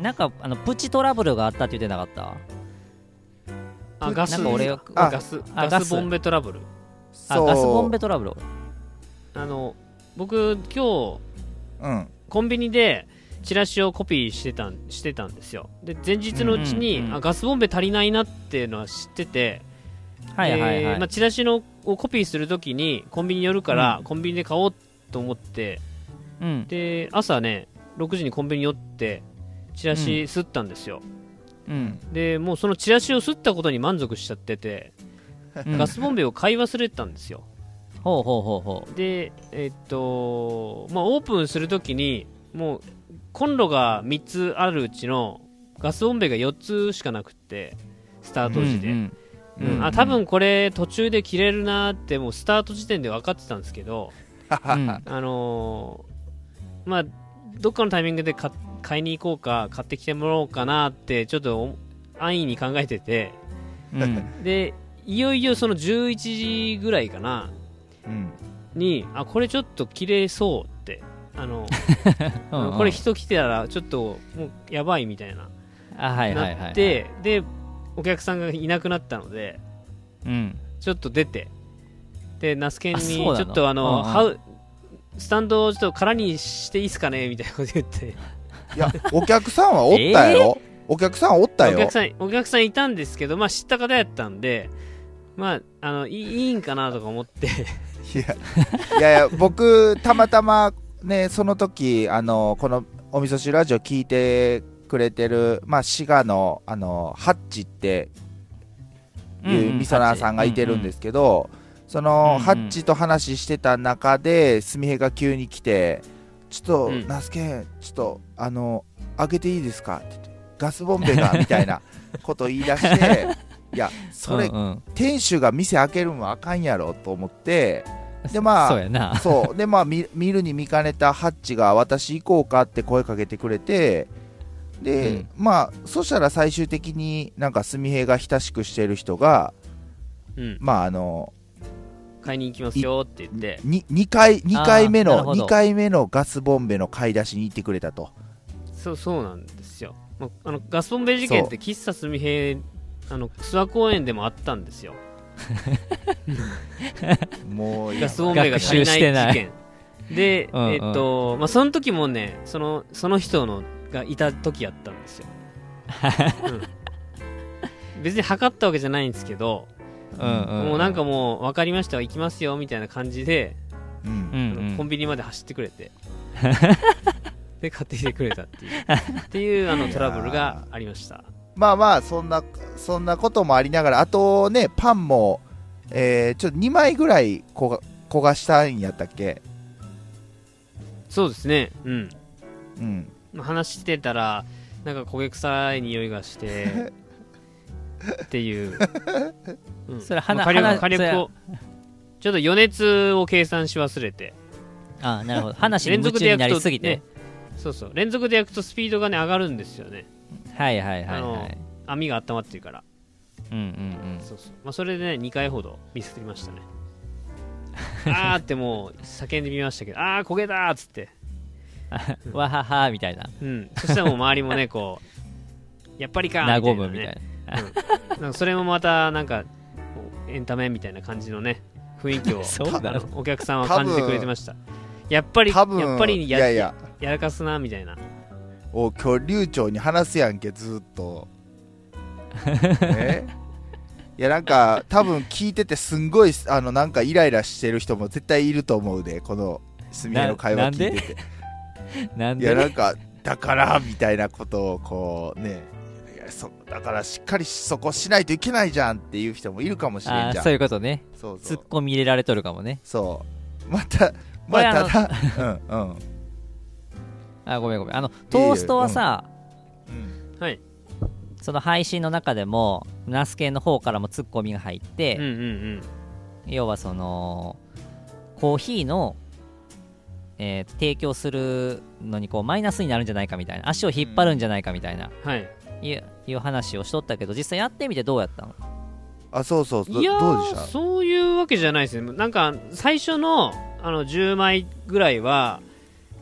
ん。なんかあのプチトラブルがあったって言ってなかった？あガス。なんか俺ああガス。あガスボンベトラブルあガスボンベトラブル。あの僕今日うん。コンビニでチラシをコピーしてたんしてたんですよ。で前日のうちに、うんうんうんあガスボンベ足りないなっていうのは知っててはいはいはい、でまあ、チラシのをコピーするときにコンビニ寄るから、うん。コンビニで買おうと思ってうん。で朝ね6時にコンビニ寄ってチラシ吸ったんですよ、うん。でもうそのチラシを吸ったことに満足しちゃってて、うんガスボンベを買い忘れてたんですよ。ほうほうほうほでえっとまあオープンするときにもうコンロが3つあるうちのガスボンベが4つしかなくってスタうート時で、うんうんあ多分これ途中で切れるなーってもうスタート時点で分かってたんですけど、うん。あのーまあどっかのタイミングで買買いに行こうか買ってきてもらおうかなってちょっとお安易に考えててうん。でいよいよその11時ぐらいかなうん。にあこれちょっと切れそうってあの *laughs* うんうん。これ人来てたらちょっともうやばいみたいな、あはいはいはいなってでお客さんがいなくなったのでうん。ちょっと出てでナスケンにちょっとあの、うんうん。ハウスタンドをちょっと空にしていいですかねみたいなこと言って。いやお客さんはおったやろ、*laughs* お客さんおったよ。お客さんお客さんいたんですけどまあ知った方やったんでまああのいいんかなとか思って。*laughs* いやいやいや僕たまたまねその時あのこのお味噌汁ラジオ聞いてくれてる、まあ、滋賀のあのハッチっていう味噌ラーさんがいてるんですすけど、その、うんうん。ハッチと話してた中で、すみへが急に来て、ちょっと、うん。ナスケン、ちょっと、あの、開けていいですかって言って、ガスボンベが、みたいなこと言い出して、*laughs* いや、それ、うん。うん店主が店開けるんはあかんやろと思って、で、まあ、そうやな。そう。で、まあ、見見るに見かねたハッチが、私行こうかって声かけてくれて、で、うん。まあ、そしたら最終的になんか、すみへが親しくしてる人が、うん。まあ、あの、買いに行きますよって言って。に 2, 回二回目のなるほど。2回目のガスボンベの買い出しに行ってくれたと。そうそうなんですよ、まあ、あのガスボンベ事件って喫茶すみへあの諏訪公園でもあったんですよ。*laughs* もうい。やガスボンベが足りない事件。で、うんうん。えっとまあその時もねそのその人のがいた時やったんですよ、*laughs* うん、別に測ったわけじゃないんですけど、うんうんもうなんかもう分かりました行きますよみたいな感じで、うんうん。コンビニまで走ってくれて *laughs* で買ってきてくれたっていうっていうあのトラブルがありましたまあまあそんなそんなこともありながらあとねパンも、えーちょっと2枚ぐらい焦が焦がしたんやったっけ？そうですね。うん。うん。話してたらなんか焦げ臭い匂いがして *laughs* っていう、うん。それ鼻まあ火力鼻火力をちょっと余熱を計算し忘れて。あなるほど。話に連夢中にな続で焼くとりすぎて。ねそうそう。連続で焼くとスピードがね上がるんですよねはいはいはいあのはい網が温まってるから。うんうんそうそう、まあ、それでね2回ほどミスりましたね。*laughs* あーってもう叫んでみましたけどあー焦げだーっつって。う *laughs* んわははみたいな。うん。そしたらもう周りもねこうやっぱりかーみたいな、ね、和むみたいな。なんかそれもまたなんかエンタメみたいな感じのね雰囲気を *laughs* そうだろあの？お客さんは感じてくれてました。やっぱり多分やっぱりやいやいや。やらかすなみたいなお今日流暢に話すやんけずっと。*laughs* え？いやなんか多分聞いててすんごいあのなんかイライラしてる人も絶対いると思うでこのすみれの会話聞いてて。*laughs* なんいやなでんかだからみたいなことをこうね。そだからしっかりそこしないといけないじゃんっていう人もいるかもしれんじゃん。そういうことね。ツッそう。そうコミ入れられとるかもね。そう。またまあただうんうんあごめんごめん。あのトーストはさうん。はい。その配信の中でもナスケの方からもツッコミが入って、うんうんうん。要はそのコーヒーの、えー提供するのにこうマイナスになるんじゃないかみたいな。足を引っ張るんじゃないかみたいな、はい。いういう話をしとったけど実際やってみてどうやったのあそうそう。どいやどうでした？ーそういうわけじゃないですね。なんか最初のあの10枚ぐらいは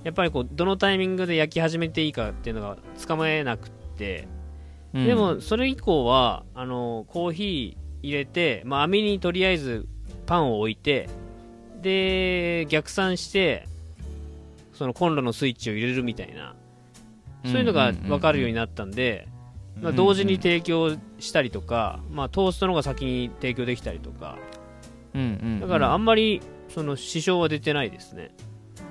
やっぱりこうどのタイミングで焼き始めていいかっていうのがつかめなくってうん。でもそれ以降はあのコーヒー入れて、まあ、網にとりあえずパンを置いてで逆算してそのコンロのスイッチを入れるみたいなそういうのが分かるようになったんで、まあ、同時に提供したりとか、まあ、トーストの方が先に提供できたりとか。だからあんまりその支障は出てないですね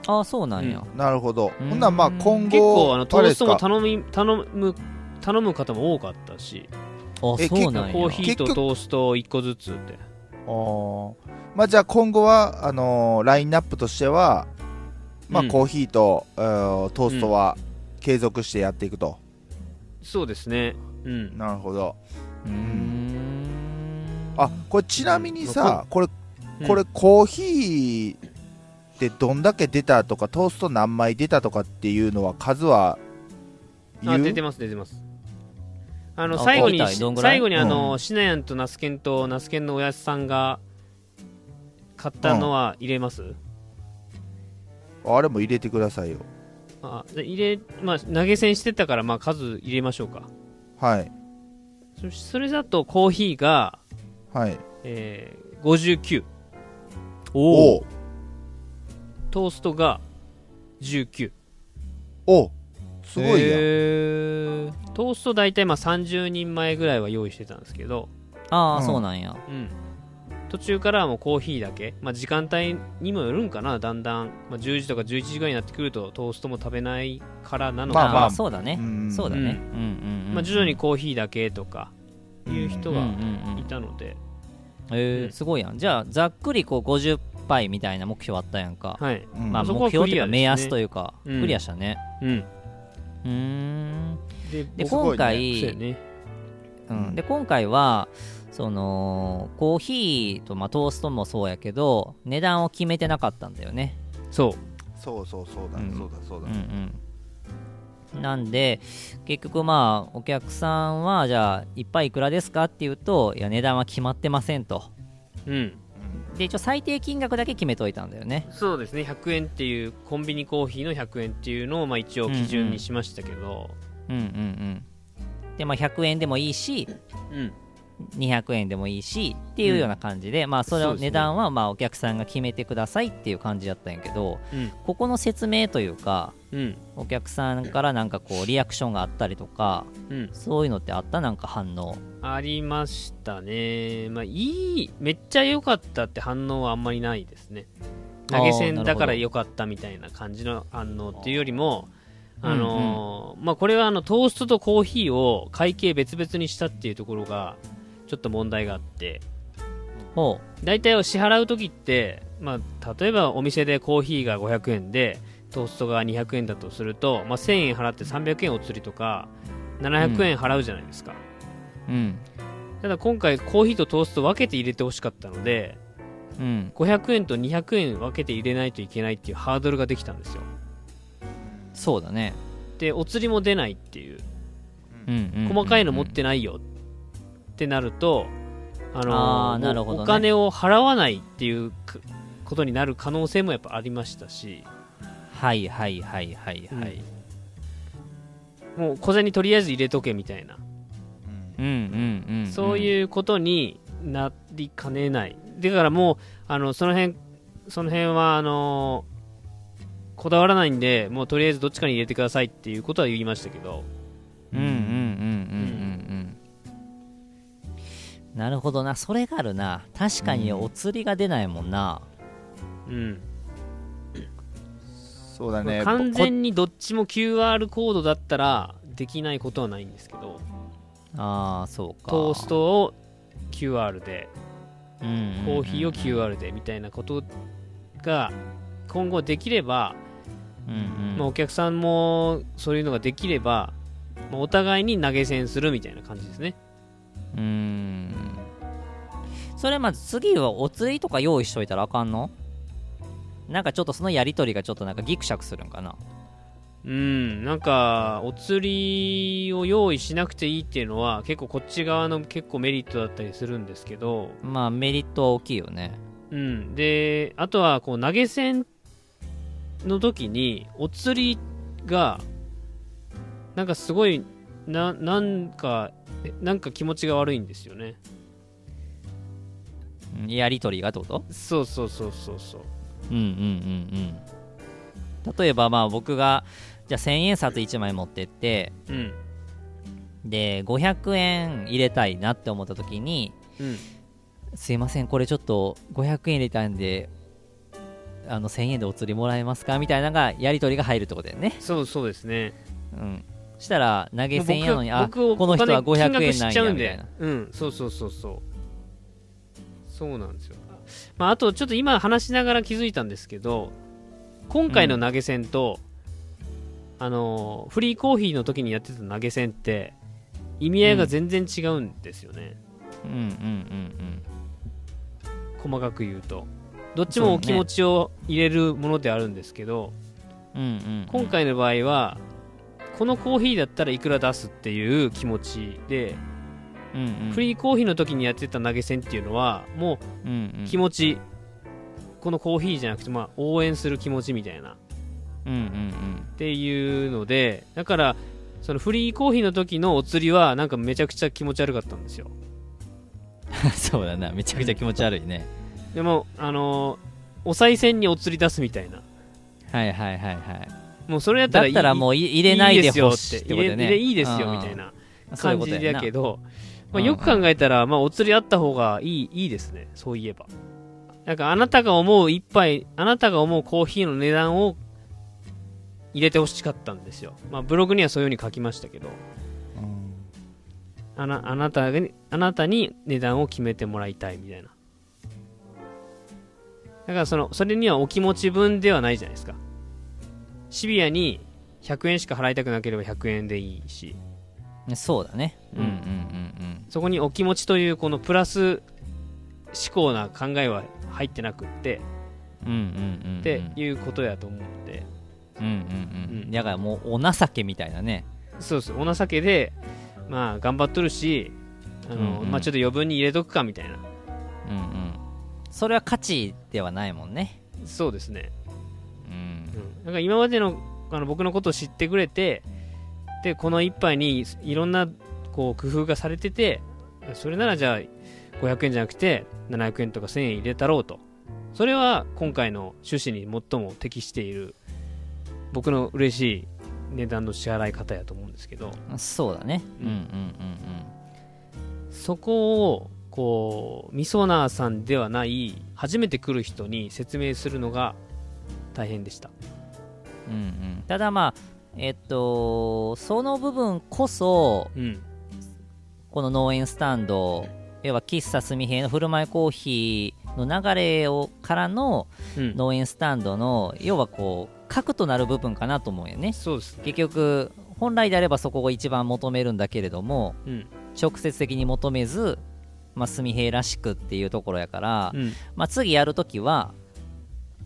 ああそうなんや、なるほど。うん。ほんならまあ今後結構あのトーストも頼み頼む頼む方も多かったし。あえそうなんや。コーヒーとトースト1個ずつって。あー。まあじゃあ今後はあのーラインナップとしてはまあうん。コーヒーと、えートーストは継続してやっていくと、そうですね。うん。なるほど。うーん。あこれちなみにうん。さこれうんこれコーヒーってどんだけ出たとかトースト何枚出たとかっていうのは数は言う？あ出てます出てます。あのあ最後に最後にあの、うシナヤンとナスケンとナスケンのおやつさんが買ったのは入れます、あれも入れてくださいよ。あで入れまあ投げ銭してたからまあ数入れましょうか。はい。そそれだとコーヒーが、はい。えー、59おおトーストが19おすごいやん、へー。トースト大体まあ30人前ぐらいは用意してたんですけど、ああ、うん。そうなんや。うん、途中からはもうコーヒーだけ、まあ、時間帯にもよるんかなだんだん、まあ、10時とか11時ぐらいになってくるとトーストも食べないからなのか、まあまああそうだね。うん。そうだね。うん。うんまあ、徐々にコーヒーだけとかいう人がうんうんうんいたので、えー、すごいやん。じゃあざっくりこう50杯みたいな目標あったやんか、はい、うん。まあ目標っていうか目安というかうん。クリアしたね。うん、うーん。で今回、ね。うん、で今回はそのコーヒーと、まあ、トーストもそうやけど値段を決めてなかったんだよね。そう。そうそうそうだ、うん。そうだそうだ、うんうん。なんで結局まあお客さんはじゃあいっぱいいくらですかっていうといや値段は決まってませんと。うんで一応最低金額だけ決めといたんだよね。そうですね。100円っていうコンビニコーヒーの100円っていうのをまあ一応基準にしましたけど。うんうんうんでまあ100円でもいいしうん、200円でもいいしっていうような感じで、まあそれそうですね。の値段はまあお客さんが決めてくださいっていう感じだったんやけどうん。ここの説明というかうん。お客さんからなんかこうリアクションがあったりとかうん。そういうのってあったなんか反応？ありましたね。まあいいめっちゃ良かったって反応はあんまりないですね。投げ銭だから良かったみたいな感じの反応っていうよりもあのーまあこれはあのトーストとコーヒーを会計別々にしたっていうところがちょっと問題があって。ほ大体支払う時って、まあ、例えばお店でコーヒーが500円でトーストが200円だとすると、まあ、1000円払って300円お釣りとか700円払うじゃないですか、ううん。ただ今回コーヒーとトースト分けて入れてほしかったのでうん。500円と200円分けて入れないといけないっていうハードルができたんですよ。そうだね。でお釣りも出ないっていう。うんうんうんうん細かいの持ってないよってなると、あのあーなるほどね。お金を払わないっていうかことになる可能性もやっぱありましたし、はいはいはいはいはい。もう小銭とりあえず入れとけみたいな、うんうんうんうん。そういうことになりかねない。だからもうあのその辺その辺はあのこだわらないんでもうとりあえずどっちかに入れてくださいっていうことは言いましたけど。うんうんうんうんうんうんなるほどな。それがあるな。確かにお釣りが出ないもんな、うん。そうだね。完全にどっちも QR コードだったらできないことはないんですけど。ああそうか。トーストを QR でうんうんうんうん。コーヒーを QR でみたいなことが今後できれば、うんうん。まあ、お客さんもそういうのができれば、まあお互いに投げ銭するみたいな感じですね。うーんそれまず次はお釣りとか用意しといたらあかんの？なんかちょっとそのやりとりがちょっとなんかギクシャクするんかな？うんなんかお釣りを用意しなくていいっていうのは結構こっち側の結構メリットだったりするんですけど。まあメリットは大きいよね。うん、であとはこう投げ銭の時にお釣りがなんかすごいななんかえなんか気持ちが悪いんですよね。うんやりとりがってこと？そうそうそうそうそう。うんうんうんうん。例えばまあ僕がじゃあ1000円札1枚持ってってうん。で500円入れたいなって思った時にうん。すいませんこれちょっと500円入れたんであの1000円でお釣りもらえますか？みたいなのがやり取りが入るってことだよね。そうそうですね。うん。したら投げ銭やのにあ僕この人はお金500円なんやみたいな。うん。そうそうそうそうそうなんですよ、まあ、あとちょっと今話しながら気づいたんですけど今回の投げ銭と、あのーフリーコーヒーの時にやってた投げ銭って意味合いが全然違うんですよね、うん。うんうん細かく言うと。どっちもお気持ちを入れるものであるんですけど、うんうんうんうん。今回の場合はこのコーヒーだったらいくら出すっていう気持ちで、うんうん。フリーコーヒーの時にやってた投げ銭っていうのはもうんうん。う気持ち、このコーヒーじゃなくて、まあ、応援する気持ちみたいな。っうんうん。ていうのでだからそのフリーコーヒーの時のお釣りはなんかめちゃくちゃ気持ち悪かったんですよ。う *laughs* んそうだな。めちゃくちゃ気持ち悪いね。でもあのーお賽銭にお釣り出すみたいな。はいはいはいはい。もうそれだったらだったらもうい入れないでほしいってことでね。いいですようんみたいなそういう感じだけど、まあ、うん。よく考えたら、まあ、お釣りあった方がいいいいですね。そういえば。なんかあなたが思う一杯あなたが思うコーヒーの値段を入れてほしかったんですよ、まあ、ブログにはそういう風に書きましたけど。あなあなたがあなたに値段を決めてもらいたいみたいな。だからそのそれにはお気持ち分ではないじゃないですか。シビアに100円しか払いたくなければ100円でいいしそうだね。ううん。んうん。うんそこにお気持ちというこのプラス思考な考えは入ってなくって、うんうんうんうん。っていうことやと思うんでうんうん。ううんん。だからもうお情けみたいなね。そうそう。お情けでまあ頑張っとるしあの、うんうん。まあちょっと余分に入れとくかみたいな。うんうん。それは価値ではないもんね。そうですね。うん。うん、なんか今までのあの僕のことを知ってくれてでこの一杯にいろんなこう工夫がされててそれならじゃあ500円じゃなくて700円とか1000円入れたろうと。それは今回の趣旨に最も適している僕の嬉しい値段の支払い方やと思うんですけど。そうだね。ううんんうんうん。そこをこうみそなーさんではない初めて来る人に説明するのが大変でした。うんうんうん。ただまあえっとその部分こそうん。この農園スタンド要は喫茶すみへいの振る舞いコーヒーの流れをからのうん。農園スタンドの要はこう核となる部分かなと思うよね。そうですね。結局本来であればそこを一番求めるんだけれどもうん。直接的に求めず、まあ、純平らしくっていうところやから、うん。まあ、次やるときは、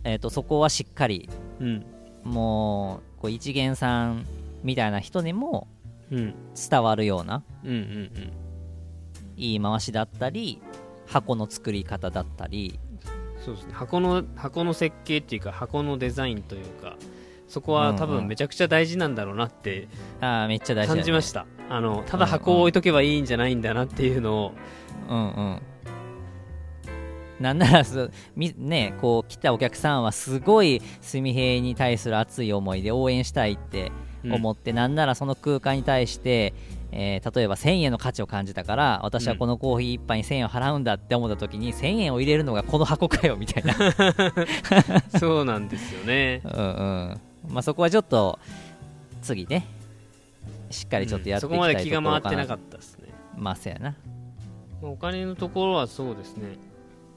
えー、とそこはしっかりうんもうこう一元さんみたいな人にもうん。伝わるような言い回しだったり箱の作り方だったり。そうですね。箱の箱の設計っていうか箱のデザインというかそこは多分めちゃくちゃ大事なんだろうなってあーめっちゃ大事だ、ね、感じました、あのただ箱を置いとけばいいんじゃないんだなっていうのを、うんうんなんならすみねこう来たお客さんはすごい純平に対する熱い思いで応援したいって思って、なんならその空間に対して、えー例えば1000円の価値を感じたから私はこのコーヒー1杯に1000円を払うんだって思った時に1000円を入れるのがこの箱かよみたいな。*laughs* そうなんですよね。うんうん。まあそこはちょっと次ねしっかりちょっとやっていきたいそこまで気が回ってなかったですね。まあそうやな。まあお金のところはそうですね、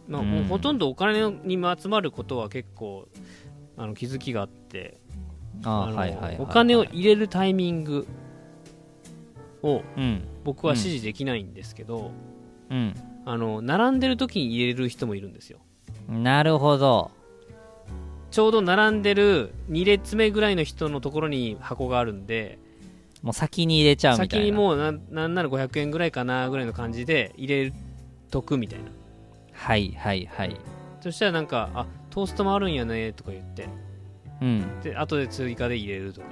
まあ、うん。もうほとんどお金に集まることは結構あの気づきがあってお金を入れるタイミングをうん。僕は指示できないんですけど、うん。あの並んでる時に入れる人もいるんですよ。なるほど。ちょうど並んでる2列目ぐらいの人のところに箱があるんでもう先に入れちゃうみたいな。先にもうなんなんなら500円ぐらいかなぐらいの感じで入れとくみたいなはいはいはい。そしたらなんかあトーストもあるんやねとか言って。うん。で後で追加で入れるとか。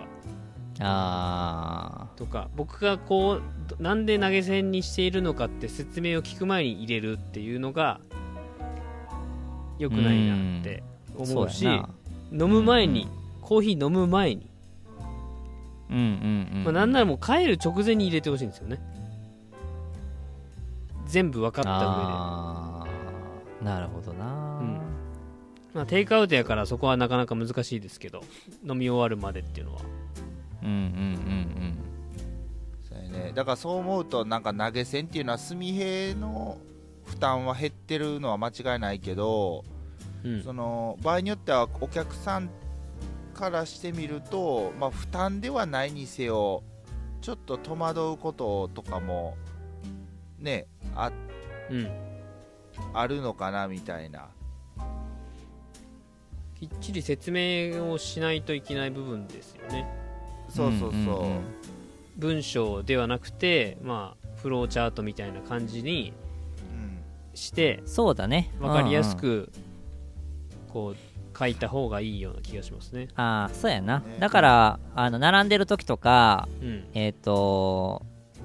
あとか僕がこうどなんで投げ銭にしているのかって説明を聞く前に入れるっていうのが良くないなってー思うし飲む前に、コーヒー飲む前に。うんうんうんうん。まあ、なんならもう帰る直前に入れてほしいんですよね。全部分かった上でなるほどな、うん。まあ、テイクアウトやからそこはなかなか難しいですけど飲み終わるまでっていうのは。うんうんうんそうやね。だからそう思うとなんか投げ銭っていうのは炭平の負担は減ってるのは間違いないけど、うん。その場合によってはお客さんからしてみると、まあ、負担ではないにせよちょっと戸惑うこととかもねあうんあるのかなみたいな。きっちり説明をしないといけない部分ですよね。そうそうそう,、んんん文章ではなくてまあフローチャートみたいな感じにうん。してそうだね。分かりやすうんうん。くこう書いた方がいいような気がしますね。ああそうやな、ね。だからあの並んでる時とかうん。えっ、と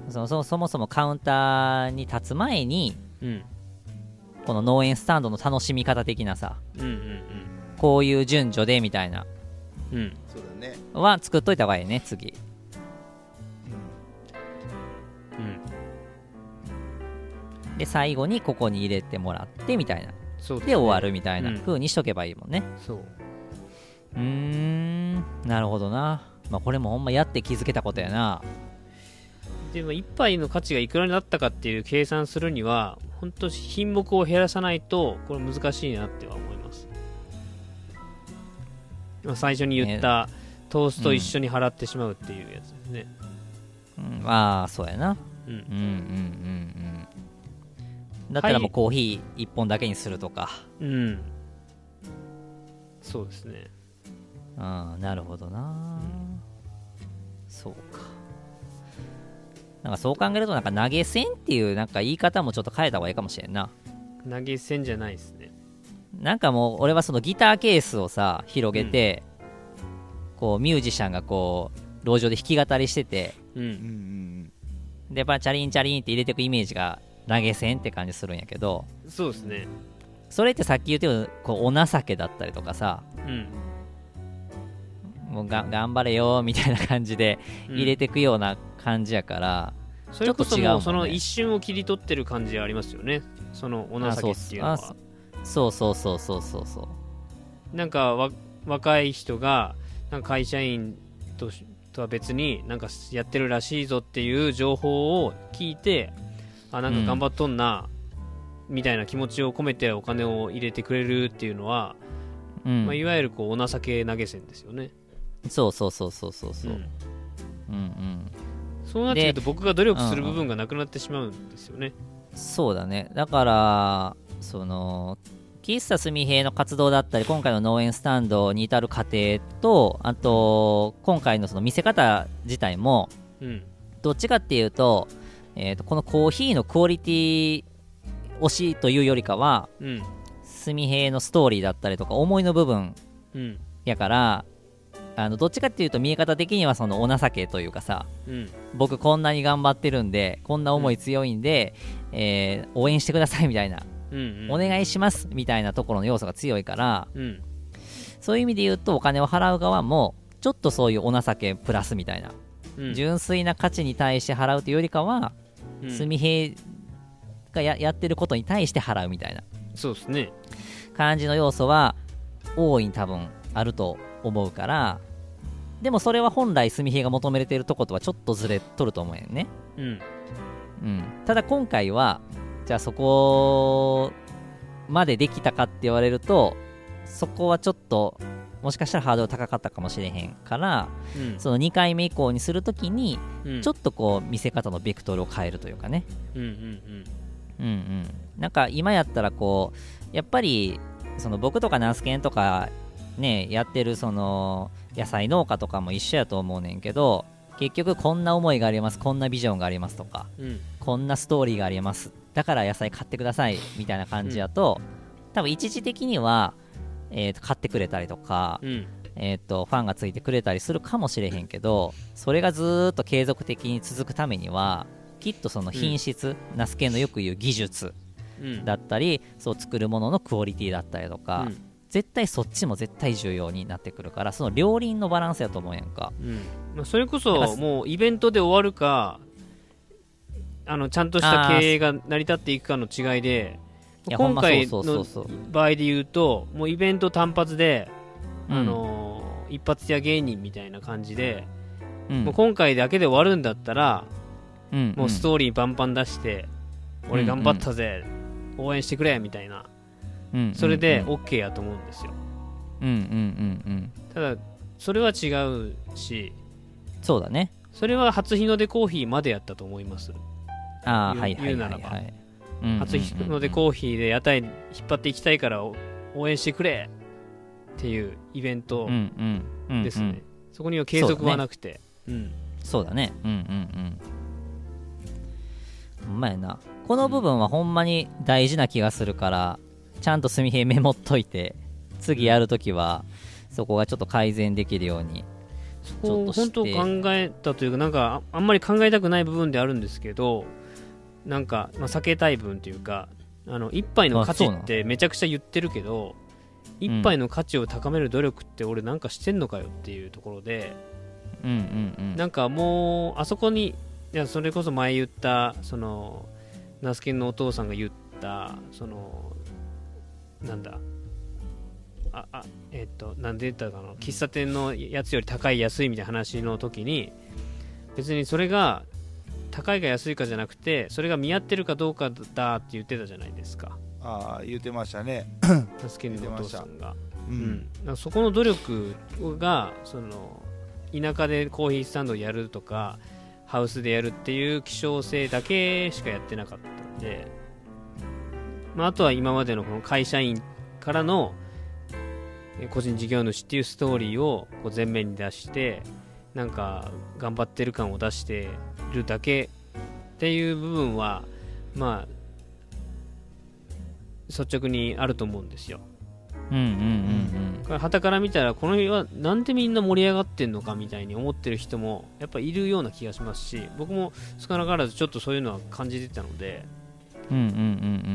そそそもそもカウンターに立つ前にうんこの農園スタンドの楽しみ方的なさうんうんこういう順序でみたいな。うん。うんそうだね、は作っといた方がいいね次。うん。で最後にここに入れてもらってみたいな。そうすね。で終わるみたいなうん。風にしとけばいいもんね。そう。うーん。なるほどな。まあこれもほんまやって気づけたことやなでも一杯の価値がいくらになったかっていう計算するには本当品目を減らさないとこれ難しいなっては思います、まあ、最初に言った、トースト一緒に払ってしまうっていうやつですね。うん。まあそうやな。うん。うんうんうんうんだったらもうコーヒー1本だけにするとか、うん。そうですね。うんなるほどな、そうかなんかそう考えるとなんか投げ銭っていうなんか言い方もちょっと変えた方がいいかもしれんな。投げ銭じゃないですね。なんかもう俺はそのギターケースをさ広げて、こうミュージシャンがこう路上で弾き語りしててううんうんん。でやっぱチャリンチャリンって入れてくイメージが投げ銭って感じするんやけどそうですね。それってさっき言ったようにこうお情けだったりとかさうん。もうが頑張れよみたいな感じでうん。入れてくような感じやから、それこそもうその一瞬を切り取ってる感じはありますよね。そのお情けっていうのは。あそうそうそうそうそうそうなんかわ若い人がなんか会社員としとは別になんかやってるらしいぞっていう情報を聞いてあなんか頑張っとんな、みたいな気持ちを込めてお金を入れてくれるっていうのは、うん。まあ、いわゆるこうお情け投げ銭ですよね。そうそうそうそうそうそう、ううんん、うんそうなってくると僕が努力するうんうん部分がなくなってしまうんですよね、そうだね。だからその喫茶すみへいの活動だったり今回の農園スタンドに至る過程とあと今回のその見せ方自体もうん。どっちかっていうと,、えー、とこのコーヒーのクオリティ推しというよりかはうん。すみへいのストーリーだったりとか思いの部分うん。やからあのどっちかっていうと見え方的にはそのお情けというかさうん。僕こんなに頑張ってるんでこんな思い強いんで、えー応援してくださいみたいな、うんうん。お願いしますみたいなところの要素が強いからうん。そういう意味で言うとお金を払う側もちょっとそういうお情けプラスみたいな、うん。純粋な価値に対して払うというよりかはうん。すみへいがややってることに対して払うみたいな。そうですね。感じの要素は大いに多分あると思うからでもそれは本来すみへいが求めれているとことはちょっとずれとると思うよね。うん。うん、ただ今回はじゃあそこまでできたかって言われるとそこはちょっともしかしたらハードル高かったかもしれへんからうん。その2回目以降にするときにうん。ちょっとこう見せ方のベクトルを変えるというかね。うんうん。うんうん。なんか今やったらこうやっぱりその僕とかナスケンとかねやってるその野菜農家とかも一緒やと思うねんけど結局こんな思いがありますこんなビジョンがありますとかうん。うんこんなストーリーがありますだから野菜買ってくださいみたいな感じやと、多分一時的には、えーと買ってくれたりとか、うん。えー、とファンがついてくれたりするかもしれへんけどそれがずーっと継続的に続くためにはきっとその品質、ナスケのよく言う技術うん。だったりそう作るもののクオリティだったりとか、絶対そっちも絶対重要になってくるからその両輪のバランスやと思うやんか。うん。まあ、それこそもうイベントで終わるかあのちゃんとした経営が成り立っていくかの違いで今回の場合で言うともうイベント単発で、うん。あのー一発屋芸人みたいな感じで、うん。もう今回だけで終わるんだったら、うんもうストーリーバンバン出して、ん俺頑張ったぜ、応援してくれみたいな。うんそれでうん OK やと思うんですよ。うんうんうんうん。ただそれは違うし。そうだね。それは初日の出コーヒーまでやったと思います。ああはいはい言うんうん初日の出コーヒーで屋台引っ張っていきたいからお応援してくれ。っていうイベントうんうんうんですね、うん。そこには継続はなくて。うん。そうだね。うんうんうん。ほんまやな。この部分はほんまに大事な気がするからちゃんと墨平メモっといて次やるときはそこがちょっと改善できるようにちょっと本当考えたというかなんかああんまり考えたくない部分であるんですけどなんか、まあ、避けたい部分というかあの一杯の価値ってめちゃくちゃ言ってるけど一杯の価値を高める努力って俺なんかしてんのかよっていうところで、うんうんうん。なんかもうあそこにいやそれこそ前言ったそのナスケンのお父さんが言ったそのなんだ？ああえっ、となんで言ったかな？喫茶店のやつより高い安いみたいな話の時に別にそれが高いか安いかじゃなくてそれが見合ってるかどうかだって言ってたじゃないですか。ああ言ってましたね。ナスケンのお父さんが。ううん。ん、だからそこの努力がその田舎でコーヒースタンドをやるとかハウスでやるっていう希少性だけしかやってなかったんで、まあ、あとは今までのこの会社員からのえ個人事業主っていうストーリーをこう前面に出してなんか頑張ってる感を出してるだけっていう部分はまあ率直にあると思うんですよ。うんうんうんはたから見たらこの日はなんでみんな盛り上がってんのかみたいに思ってる人もやっぱいるような気がしますし僕も少なからずちょっとそういうのは感じてたので、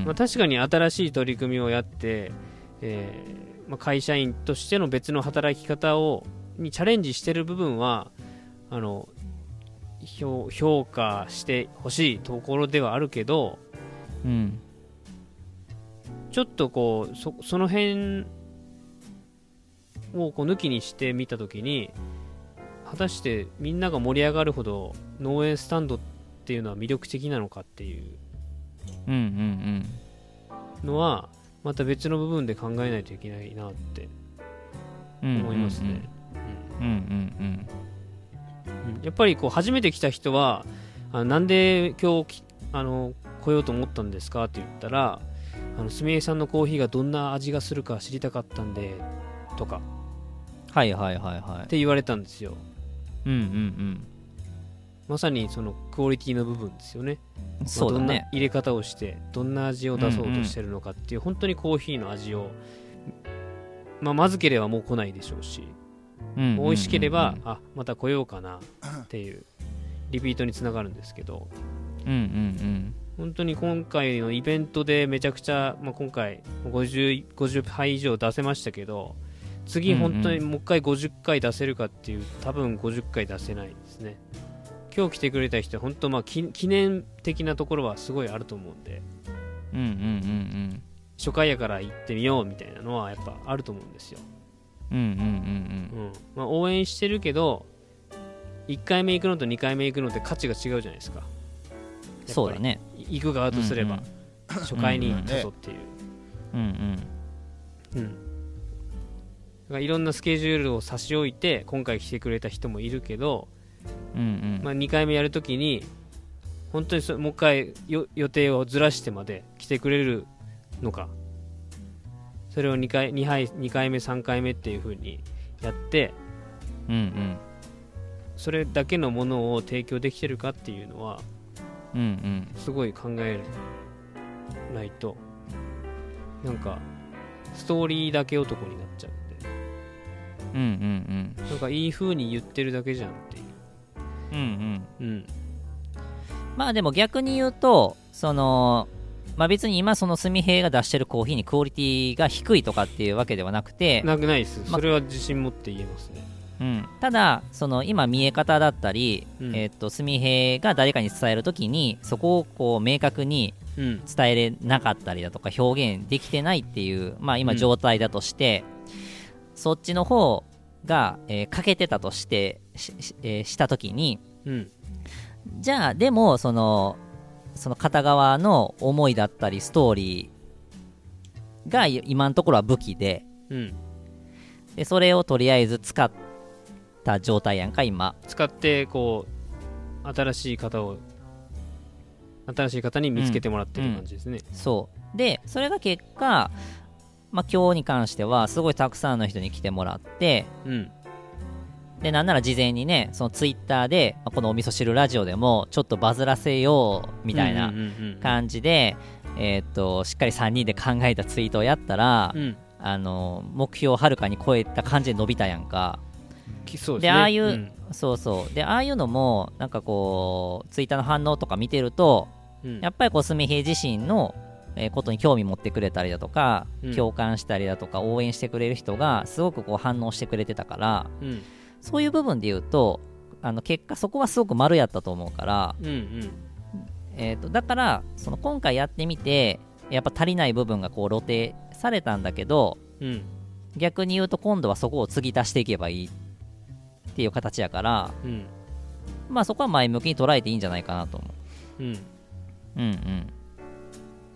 まあ、確かに新しい取り組みをやって、えーまあ、会社員としての別の働き方をにチャレンジしてる部分はあの評評価してほしいところではあるけどうん。ちょっとこうそその辺をこう抜きにしてみたときに果たしてみんなが盛り上がるほど農園スタンドっていうのは魅力的なのかっていうのはまた別の部分で考えないといけないなって。うん思いますね、うんうんうん。うんやっぱりこう初めて来た人はあなんで今日きあの来ようと思ったんですかって言ったらあのすみれさんのコーヒーがどんな味がするか知りたかったんでとか。はいはいはいはって言われたんですよ。いうんうんまさにそのクオリティの部分ですよね。うんそうだまあどんなね入れ方をしてどんな味を出そうとしてるのかっていう、本当にコーヒーの味を、まあ、まずければもう来ないでしょうし、うんうんうんうん。美味しければあまた来ようかなっていうリピートにつながるんですけど。うんうん本当に今回のイベントでめちゃくちゃ、まあ、今回 50, 50杯以上出せましたけど次うんうん。本当にもう一回50回出せるかっていう多分50回出せないですね今日来てくれた人は本当まあ記記念的なところはすごいあると思うんで。うんうんうんうん。初回やから行ってみようみたいなのはやっぱあると思うんですよ、うんうんうんうん。まあ、応援してるけど1回目行くのと2回目行くのって価値が違うじゃないですか。うんそうだね。行く側とすれば、初回に誘っていう、うんうん。うん、だからいろんなスケジュールを差し置いて今回来てくれた人もいるけど、うんうん。まあ、2回目やるときに本当にそもう一回よ予定をずらしてまで来てくれるのか。それを2回 2, 杯2回目3回目っていう風にやってうんうん。それだけのものを提供できてるかっていうのはうんうん。すごい考えないとなんかストーリーだけ男になっちゃうんで。うんうんなんかいい風に言ってるだけじゃんっていううんうん。うん。うんまあでも逆に言うとそのまあ、別に今そのすみへいが出してるコーヒーにクオリティが低いとかっていうわけではなくて、なくないです、まそれは自信持って言えますね。うん、ただその今見え方だったり、うん。えっとすみへいが誰かに伝えるときにそこをこう明確にうん。伝えれなかったりだとか表現できてないっていう、まあ、今うん。状態だとして、そっちの方が、えー欠けてたとしてししえーしたときにうん。じゃあでもそのその片側の思いだったりストーリーがい今のところは武器でうん。でそれをとりあえず使った状態やんか今。使ってこう新しい方を新しい方に見つけてもらってる感じですね、そう。でそれが結果、まあ、今日に関してはすごいたくさんの人に来てもらってうんでなんなら事前にねそのツイッターで、まあこのお味噌汁ラジオでもちょっとバズらせようみたいな感じで、えーっとしっかり3人で考えたツイートをやったら、うん。あの目標をはるかに超えた感じで伸びたやんか。ですね。でああいう、うん。そうそう。でああいうのもなんかこうツイッターの反応とか見てるとうん。やっぱりこうすみへい自身の、えーことに興味持ってくれたりだとか、うん。共感したりだとか応援してくれる人がすごくこう反応してくれてたからうんそういう部分で言うとあの結果そこはすごく丸やったと思うから、うんうん。えー、とだからその今回やってみてやっぱ足りない部分がこう露呈されたんだけどうん。逆に言うと今度はそこを継ぎ足していけばいいっていう形やからうん。まあそこは前向きに捉えていいんじゃないかなと思う。ん。ううんうん。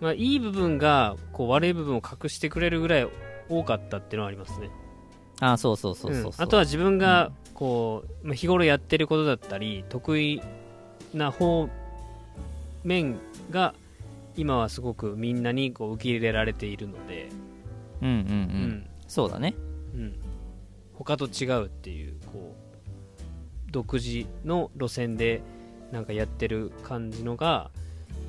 まあ、いい部分がこう悪い部分を隠してくれるぐらい多かったっていうのはありますねあそうそうそうそうそう、うん。あとは自分がこう、まあ、日頃やってることだったり得意な方面が今はすごくみんなにこう受け入れられているので、うんうんうん、うん。そうだね。うん、他と違うっていうこう独自の路線でなんかやってる感じのが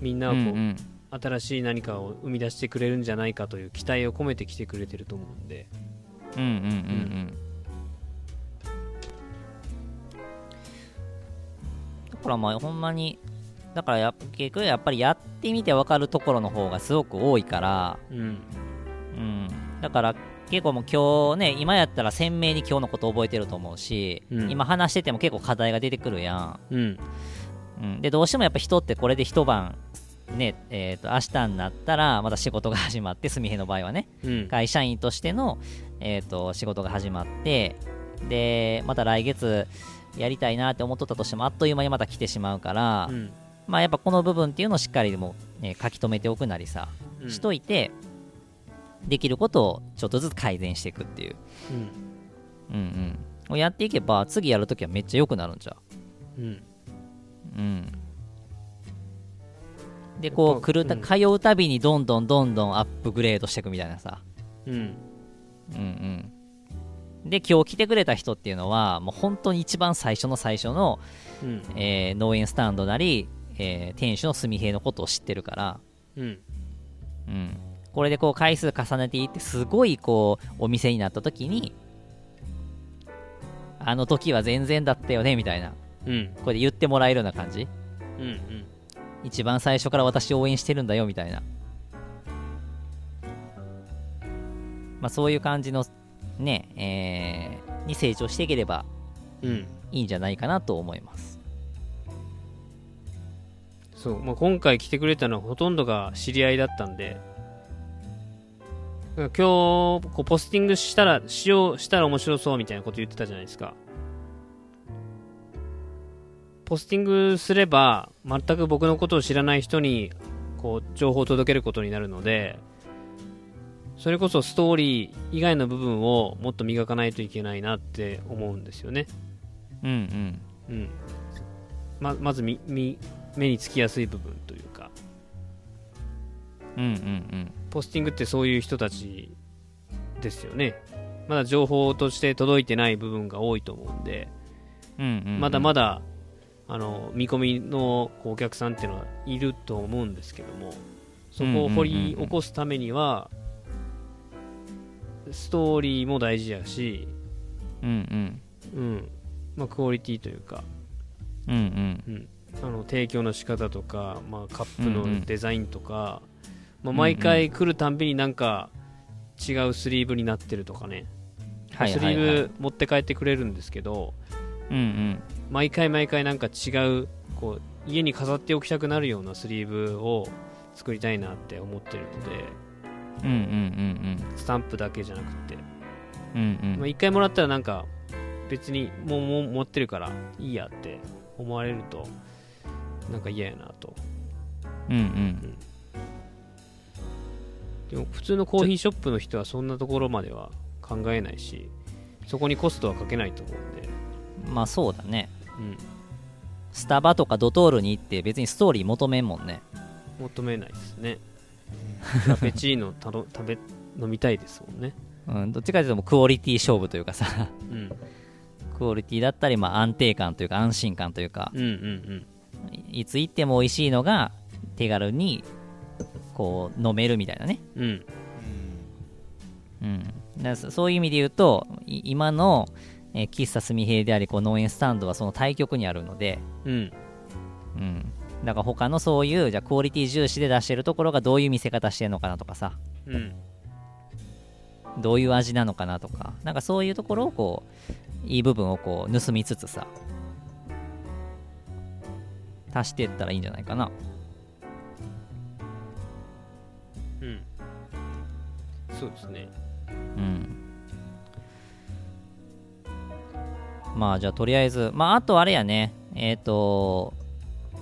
みんなはこう、うんうん。新しい何かを生み出してくれるんじゃないかという期待を込めてきてくれてると思うんで、うんうんうん。うんだからまあほんまにだからや結局やっぱりやってみて分かるところの方がすごく多いから、うん、うん、だから結構もう今日ね今やったら鮮明に今日のこと覚えてると思うし、うん。今話してても結構課題が出てくるやん、うん、うん、でどうしてもやっぱ人ってこれで一晩ねえー、と明日になったらまた仕事が始まってすみへの場合はね。うん、会社員としての、えー、と仕事が始まってでまた来月やりたいなって思っとったとしてもあっという間にまた来てしまうから、うん、まあやっぱこの部分っていうのをしっかりもう、ね、書き留めておくなりさ、うん。しといてできることをちょっとずつ改善していくっていう、うん、うんうん、をやっていけば次やるときはめっちゃ良くなるんちゃう？ん、ううんでこう来るた、うん。通うたびにどんどんどんどんアップグレードしていくみたいなさ。うん、うんうん。で今日来てくれた人っていうのはもう本当に一番最初の最初の、うん、えー農園スタンドなり、えー店主のすみへいのことを知ってるから、うん、うん、これでこう回数重ねていってすごいこうお店になった時にあの時は全然だったよねみたいな。うん、これで言ってもらえるような感じ。うん、うん、一番最初から私応援してるんだよみたいな。まあそういう感じのねえーに成長していければうん、いいんじゃないかなと思います。そう、まあ、今回来てくれたのはほとんどが知り合いだったんで、今日こうポスティングしたら、しよう、したら面白そうみたいなこと言ってたじゃないですか。ポスティングすれば、全く僕のことを知らない人に、こう、情報を届けることになるので、それこそストーリー以外の部分をもっと磨かないといけないなって思うんですよね。うんうんうん。ま、まずみ、み、目につきやすい部分というか、うんうんポスティングってそういう人たちですよね。まだ情報として届いてない部分が多いと思うんで、うんうんうんうんまだまだ、あの、見込みのお客さんっていうのはいると思うんですけども、そこを掘り起こすためには、ストーリーも大事やし、うんうん。うん、まあ、クオリティというか、うんうん。うん、あの提供の仕方とか、まあ、カップうんうん。のデザインとか、まあ、うん毎回来るたんびになんか違うスリーブになってるとかね、はいスリはい。はいーブ持って帰ってくれるんですけどうんうん毎回毎回なんか違うこう家に飾っておきたくなるようなスリーブを作りたいなって思ってるのでうんうんうんスタンプだけじゃなくて、うんうん。まあ、1回もらったらなんか別にもうもう持ってるからいいやって思われるとなんか嫌やなと。うん。うん。でも普通のコーヒーショップの人はそんなところまでは考えないしそこにコストはかけないと思うんで、まあそうだねうん、スタバとかドトールに行って別にストーリー求めんもんね。求めないですね。フラペチーノたの *laughs* 食べ飲みたいですもんね。うんどっちかというとクオリティ勝負というかさ。うん。クオリティだったりまあ安定感というか安心感というか。うんうんいつ行っても美味しいのが手軽にこう飲めるみたいなね。うん。うん。うん、だそそういう意味で言うとい今の、えー喫茶すみへいでありこう農園スタンドはその対極にあるので、うん。うん、だから他のそういうじゃあクオリティ重視で出してるところがどういう見せ方してるのかなとかさ。うん。どういう味なのかなとか。なんかそういうところをこういい部分をこう盗みつつさ。足していったらいいんじゃないかな。うん。そうですね。うんまあじゃあとりあえずまああとあれやね。えっ、と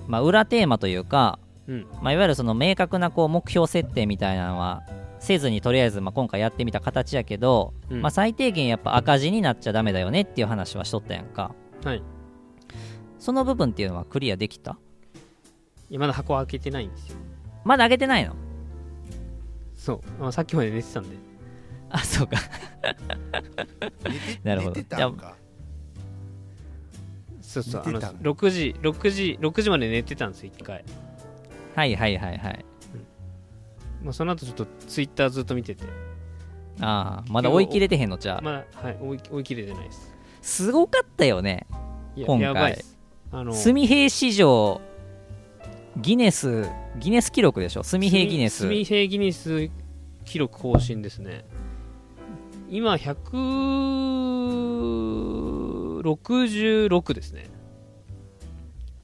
まあ裏テーマというか、うん。まあ、いわゆるその明確なこう目標設定みたいなのはせずにとりあえずまあ今回やってみた形やけど、うん。まあ、最低限やっぱ赤字になっちゃダメだよねっていう話はしとったやんか。はい。その部分っていうのはクリアできた？いやまだ箱開けてないんですよ。まだ上げてないの？そう、まあ、さっきまで寝てたんで。あそうか。なるほど。寝てたんかそうそうあの寝てたの6時6時6時まで寝てたんですよ1回、はいはいはいはい。まあ、その後ちょっとツイッターずっと見てて。ああまだ追い切れてへんのじゃあまだ、はい、追い追い切れてないです。すごかったよねいや今回。やばいです。あのスミヘイ史上ギネスギネス記録でしょ？スミヘイギネス。スミヘイギネス記録更新ですね。今166ですね。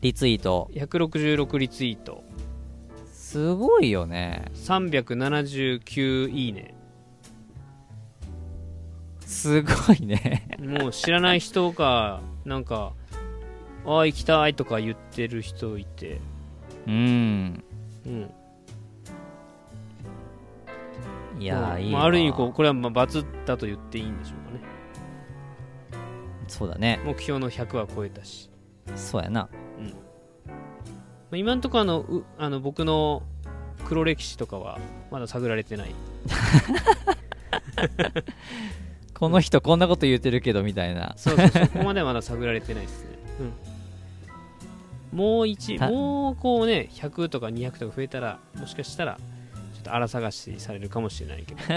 リツイート。166リツイート。すごいよね。379いいね。すごいね。もう知らない人がなんかああ行きたいとか言ってる人いて。うん。うん。いやまあーいいわ。まあ、ある意味こうこれはまあバズったと言っていいんでしょうそうだね。目標の100は超えたし、そうやな。まあ、今のところあのうあの僕の黒歴史とかはまだ探られてない。*laughs* この人こんなこと言ってるけどみたいな。そうそうそこまではまだ探られてないですね、うん、もう1たもうこうね100とか200とか増えたらもしかしたらちょっと荒探しされるかもしれないけど。*laughs*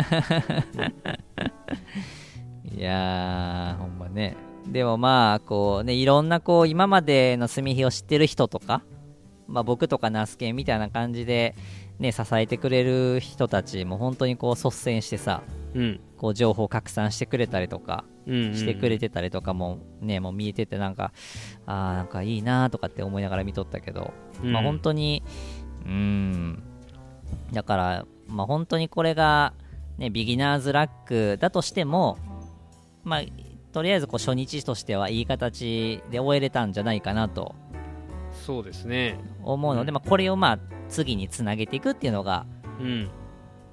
いやーほんまねでもまあこうねいろんなこう今までの炭火を知ってる人とかまあ僕とかナスケンみたいな感じでね支えてくれる人たちも本当にこう率先してさうん。こう情報拡散してくれたりとかしてくれてたりとかもねもう見えててなんかあーなんかいいなとかって思いながら見とったけど、うん。まあ本当にうーん。だからまあ本当にこれがねビギナーズラックだとしてもまあとりあえずこう初日としてはいい形で終えれたんじゃないかなと。そうですね。思うので、うん。まあこれをまあ次につなげていくっていうのがうん。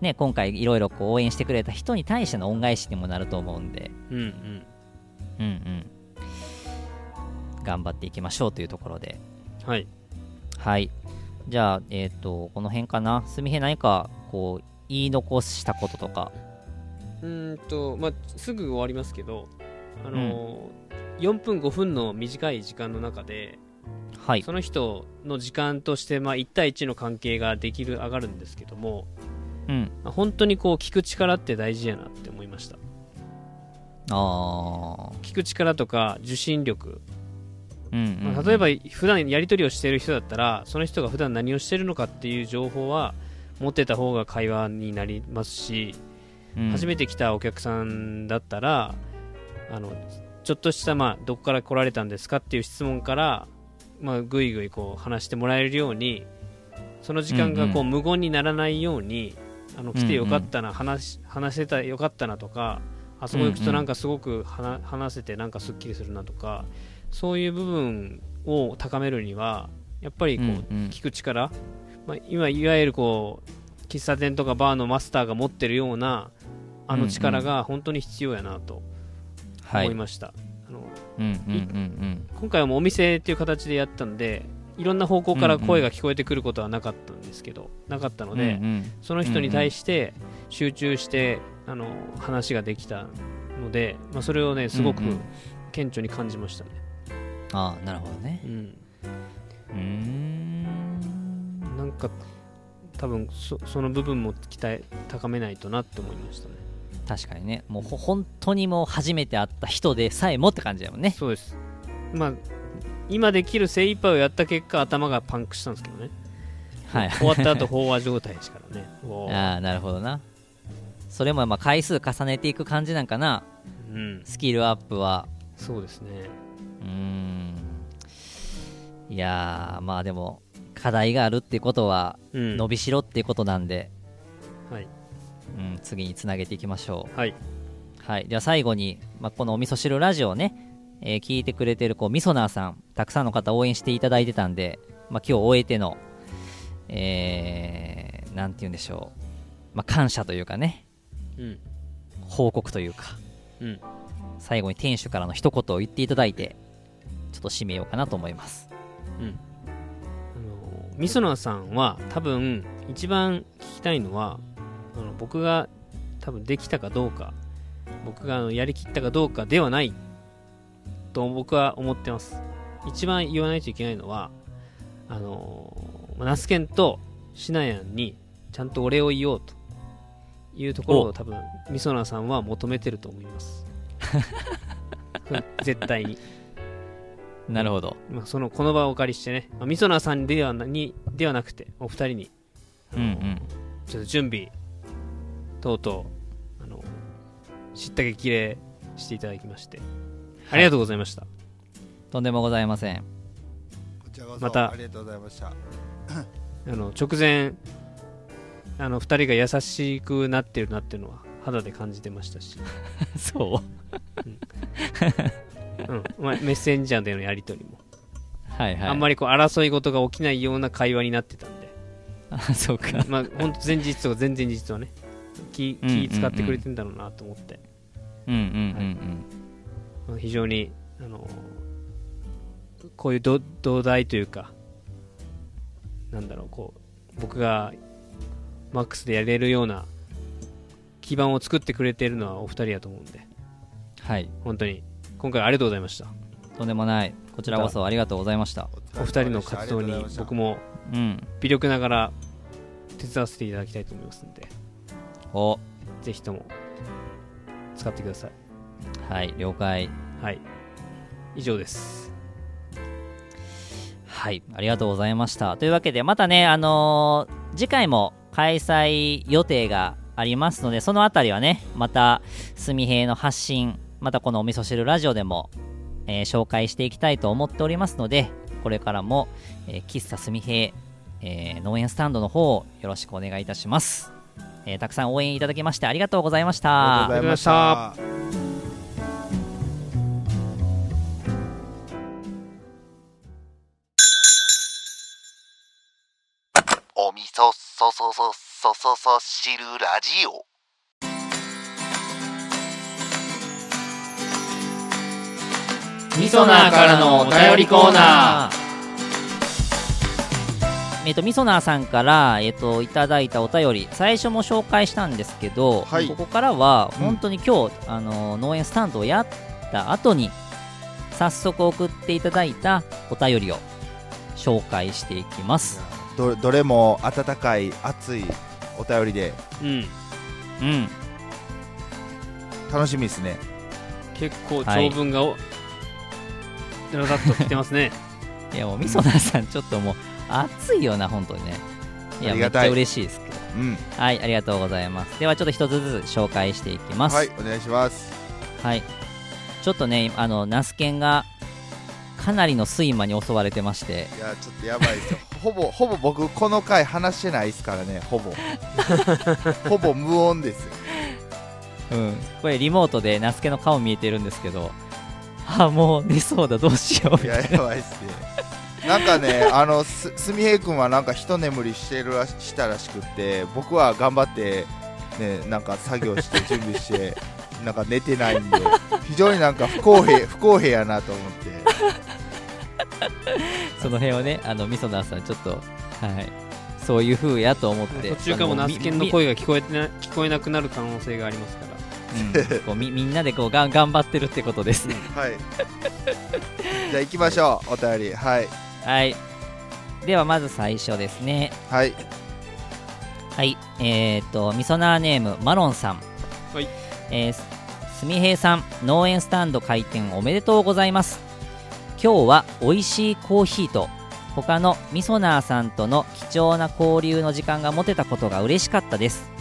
ね今回いろいろ応援してくれた人に対しての恩返しにもなると思うんで。うんうん。うんうん。頑張っていきましょうというところで。はい。はい。じゃあえっ、とこの辺かな。すみへ何かこう言い残したこととか。うーんとまあすぐ終わりますけどあのー4分5分の短い時間の中ではい。その人の時間として、まあ、1対1の関係ができる上がるんですけども、うん。まあ本当にこう聞く力って大事やなって思いました。あ聞く力とか受信力。ーうんうん。まあ、例えば普段やり取りをしている人だったらその人が普段何をしているのかっていう情報は持ってた方が会話になりますし、うん。初めて来たお客さんだったらあのちょっとした、まあ、どこから来られたんですかっていう質問から、まあ、ぐいぐいこう話してもらえるようにその時間がこううん。無言にならないようにあの来てよかったな、話話せたよかったなとかあそこ行くとなんかすごく話話せてなんかすっきりするなとかそういう部分を高めるにはやっぱりこう、うんうん。聞く力、まあ、今いわゆるこう喫茶店とかバーのマスターが持ってるようなあの力が本当に必要やなと。はい思いました、今回はもうお店っていう形でやったんでいろんな方向から声が聞こえてくることはなかったんですけど、なかったのうんで、うんうん。その人に対して集中して、あの話ができたので、まあ、それをねすごくうんうん。顕著に感じましたね、ああなるほどね。うん。うーん。なんか多分そその部分も期待高めないとなって思いましたね確かにね。もうほ本当にもう初めて会った人でさえもって感じだもんね。そうです。まあ今できる精一杯をやった結果頭がパンクしたんですけどね。はい。終わった後飽和状態ですからね。*laughs* ああなるほどな。それもまあ回数重ねていく感じなんかな。うん。スキルアップは。そうですね。うーん。いやーまあでも課題があるってことはうん。伸びしろってことなんで、はいうん、次につなげていきましょう。はい。はい、では最後に、まあ、このお味噌汁ラジオをね、えー聞いてくれてるこうみそなーさんたくさんの方応援していただいてたんで、まあ、今日終えての、えー、なんて言うんでしょう、まあ、感謝というかね。うん。報告というか。うん。最後に店主からの一言を言っていただいてちょっと締めようかなと思います。あのみそなさんは多分一番聞きたいのはあの僕が多分できたかどうか僕がやりきったかどうかではないと僕は思ってます。一番言わないといけないのはあのまあナスケンとシナヤンにちゃんとお礼を言おうというところを多分みそなさんは求めてると思います。*laughs* 絶対に。なるほど。まあ、そのこの場をお借りしてね、まあ、みそなさんではなにではなくてお二人に。うんうん。ちょっと準備等々あの知った激励していただきましてありがとうございました、とんでもございません。こちらこそまたありがとうございました。あの直前あの二人が優しくなってるなっていうのは肌で感じてましたし、*laughs* そう。うん。まあ、メッセンジャーでのやり取りも、はいはい。あんまりこう争い事が起きないような会話になってたんで。あそうか。まあ本当前日とか前々日はね気使ってくれてんだろうなと思って、うんうんうんまあ非常にあのこういうど土台というかなんだろうこう僕がマックスでやれるような基盤を作ってくれているのはお二人だと思うんで。うんはい。本当に。今回はありがとうございました。とんでもない。こちらこそありがとうございました。お二人の活動に僕もうん。微力ながら手伝わせていただきたいと思いますのでお。ぜひとも使ってください。はい了解。はい。以上です。はいありがとうございました。というわけでまたねあのー次回も開催予定がありますのでそのあたりはねまたすみへいの発信またこのお味噌汁ラジオでも、えー紹介していきたいと思っておりますのでこれからも、えー喫茶すみへい、えー農園スタンドの方をよろしくお願いいたします、えーたくさん応援いただきましてありがとうございました。ありがとうございました。おみそそそそそそそ汁ラジオ。みそなーからのお便りコーナーえっと、みそなーさんから、えっと、いただいたお便り最初も紹介したんですけど、はい。ここからはうん本当に今日、あの農園スタンドをやった後に早速送っていただいたお便りを紹介していきます。どどれも温かい熱いお便りで。うん。うん。楽しみですね。結構長文がお、ダラダッと来てますね。*laughs* いやもうみそなさんちょっともう熱いよな本当にね。いやめっちゃ嬉しいですけど。うん。はいありがとうございます。ではちょっと一つずつ紹介していきます。はいお願いします。はい。ちょっとねあのナスケンがかなりの睡魔に襲われてまして。いやちょっとやばいですよ。*laughs* ほぼほぼ僕この回話してないですからねほぼ。*laughs* ほぼ無音ですよ。うん。これリモートでナスケの顔見えてるんですけど。あもう寝そうだどうしよういややばいっすねなんかね *laughs* あのすすみへい君はなんか一眠りしてるらししたらしくって僕は頑張ってねなんか作業して準備して *laughs* なんか寝てないんで非常になんか不公平 *laughs* 不公平やなと思って。その辺をねあのみそなさんちょっとはい。そういう風やと思って。途中からもうナスケンの声が聞こえてな聞こえなくなる可能性がありますから。うん。こうみみんなでこうがん頑張ってるってことです。ねはい。じゃあ行きましょうお便り。はいはい。ではまず最初ですね。はい。はい。えー、っとみそなーネームマロンさん。はい。えーすすみへいさん農園スタンド開店おめでとうございます。今日は美味しいコーヒーと他のみそなーさんとの貴重な交流の時間が持てたことが嬉しかったです。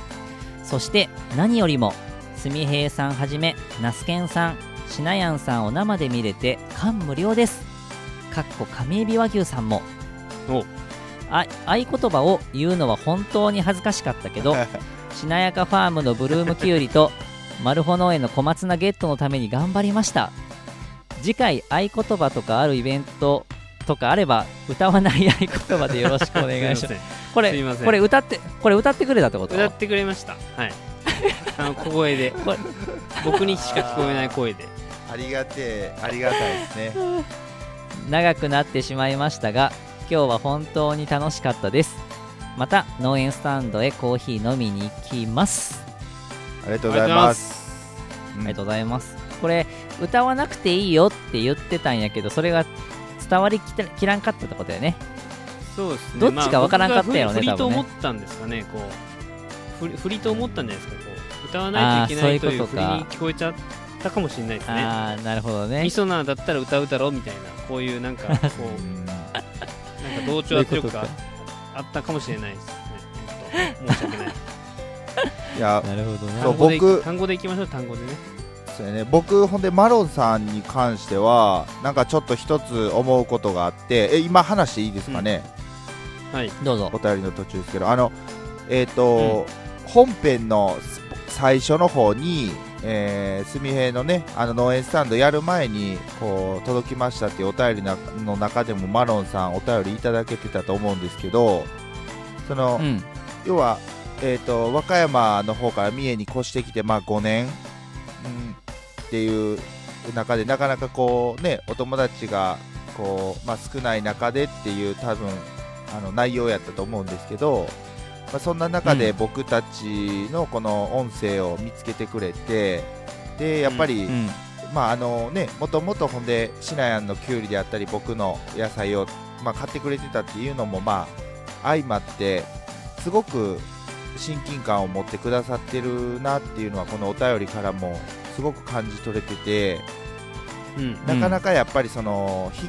そして何よりもすみへいさんはじめナスケンさんしなやんさんを生で見れて感無量ですかっこ上エビ和牛さんも。お。あ合言葉を言うのは本当に恥ずかしかったけど *laughs* しなやかファームのブルームキュウリとマルホ農園の小松菜ゲットのために頑張りました。次回合言葉とかあるイベントとかあれば歌わない *laughs* 合言葉でよろしくお願いします。これこれ歌ってこれ歌ってくれたってこと？歌ってくれました。はい。あの小声で。これ。僕にしか聞こえない声で。ありがてえありがたいですね *laughs* 長くなってしまいましたが今日は本当に楽しかったです。また農園スタンドへコーヒー飲みに行きます。ありがとうございます。ありがとうございます。これ、歌わなくていいよって言ってたんやけど、それが伝わりきたきらんかったってことだよね。そうですね。どっちかわからんかったやろねまあ振りと思ったんですかねこう。振り *laughs* 振りと思ったんじゃないですかこう。歌わないといけないという振りあーそういうことか。に聞こえちゃったかもしれないですねあー、なるほどね。ミ。ソナーだったら歌うだろうみたいな。こういうなんか *laughs* こううんなんか同調圧力があったかもしれないですね。本当申し訳ない。*laughs* いやなるほどね。そう単語で僕単語でいきましょう単語でね。そうやね、僕、ほんでマロンさんに関しては、なんかちょっと一つ思うことがあって、え今、話していいですかね、はい。どうぞ。お。便りの途中ですけど、あのえっ、と、本編の最初の方に、えみへいのね、あの農園スタンドやる前にこう届きましたっていうお便りなの中でも、マロンさん、お便りいただけてたと思うんですけど、その、うん。要は、えー、と和歌山の方から三重に越してきて、まあ、5年、うん、っていう中でなかなかこう、ね、お友達がこう、まあ、少ない中でっていう多分あの内容やったと思うんですけど、まあ、そんな中でうん。僕たちのこの音声を見つけてくれてでやっぱり、うん。まああのね、もともとほんでシナヤンのきゅうりであったり僕の野菜を、まあ、買ってくれてたっていうのもまあ相まってすごく親近感を持ってくださってるなっていうのはこのお便りからもすごく感じ取れててうん。なかなかやっぱりその引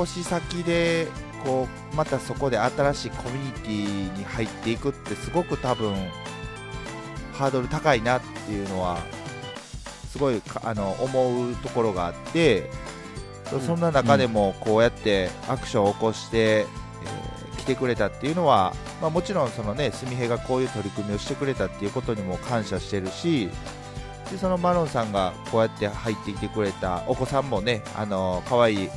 っ越し先でこうまたそこで新しいコミュニティに入っていくってすごく多分ハードル高いなっていうのはすごいかあの思うところがあってそそんな中でもこうやってアクションを起こして、えー来てくれたっていうのは、まあ、もちろんそのねすみへがこういう取り組みをしてくれたっていうことにも感謝してるしでそのマロンさんがこうやって入ってきてくれたお子さんもねあの可愛い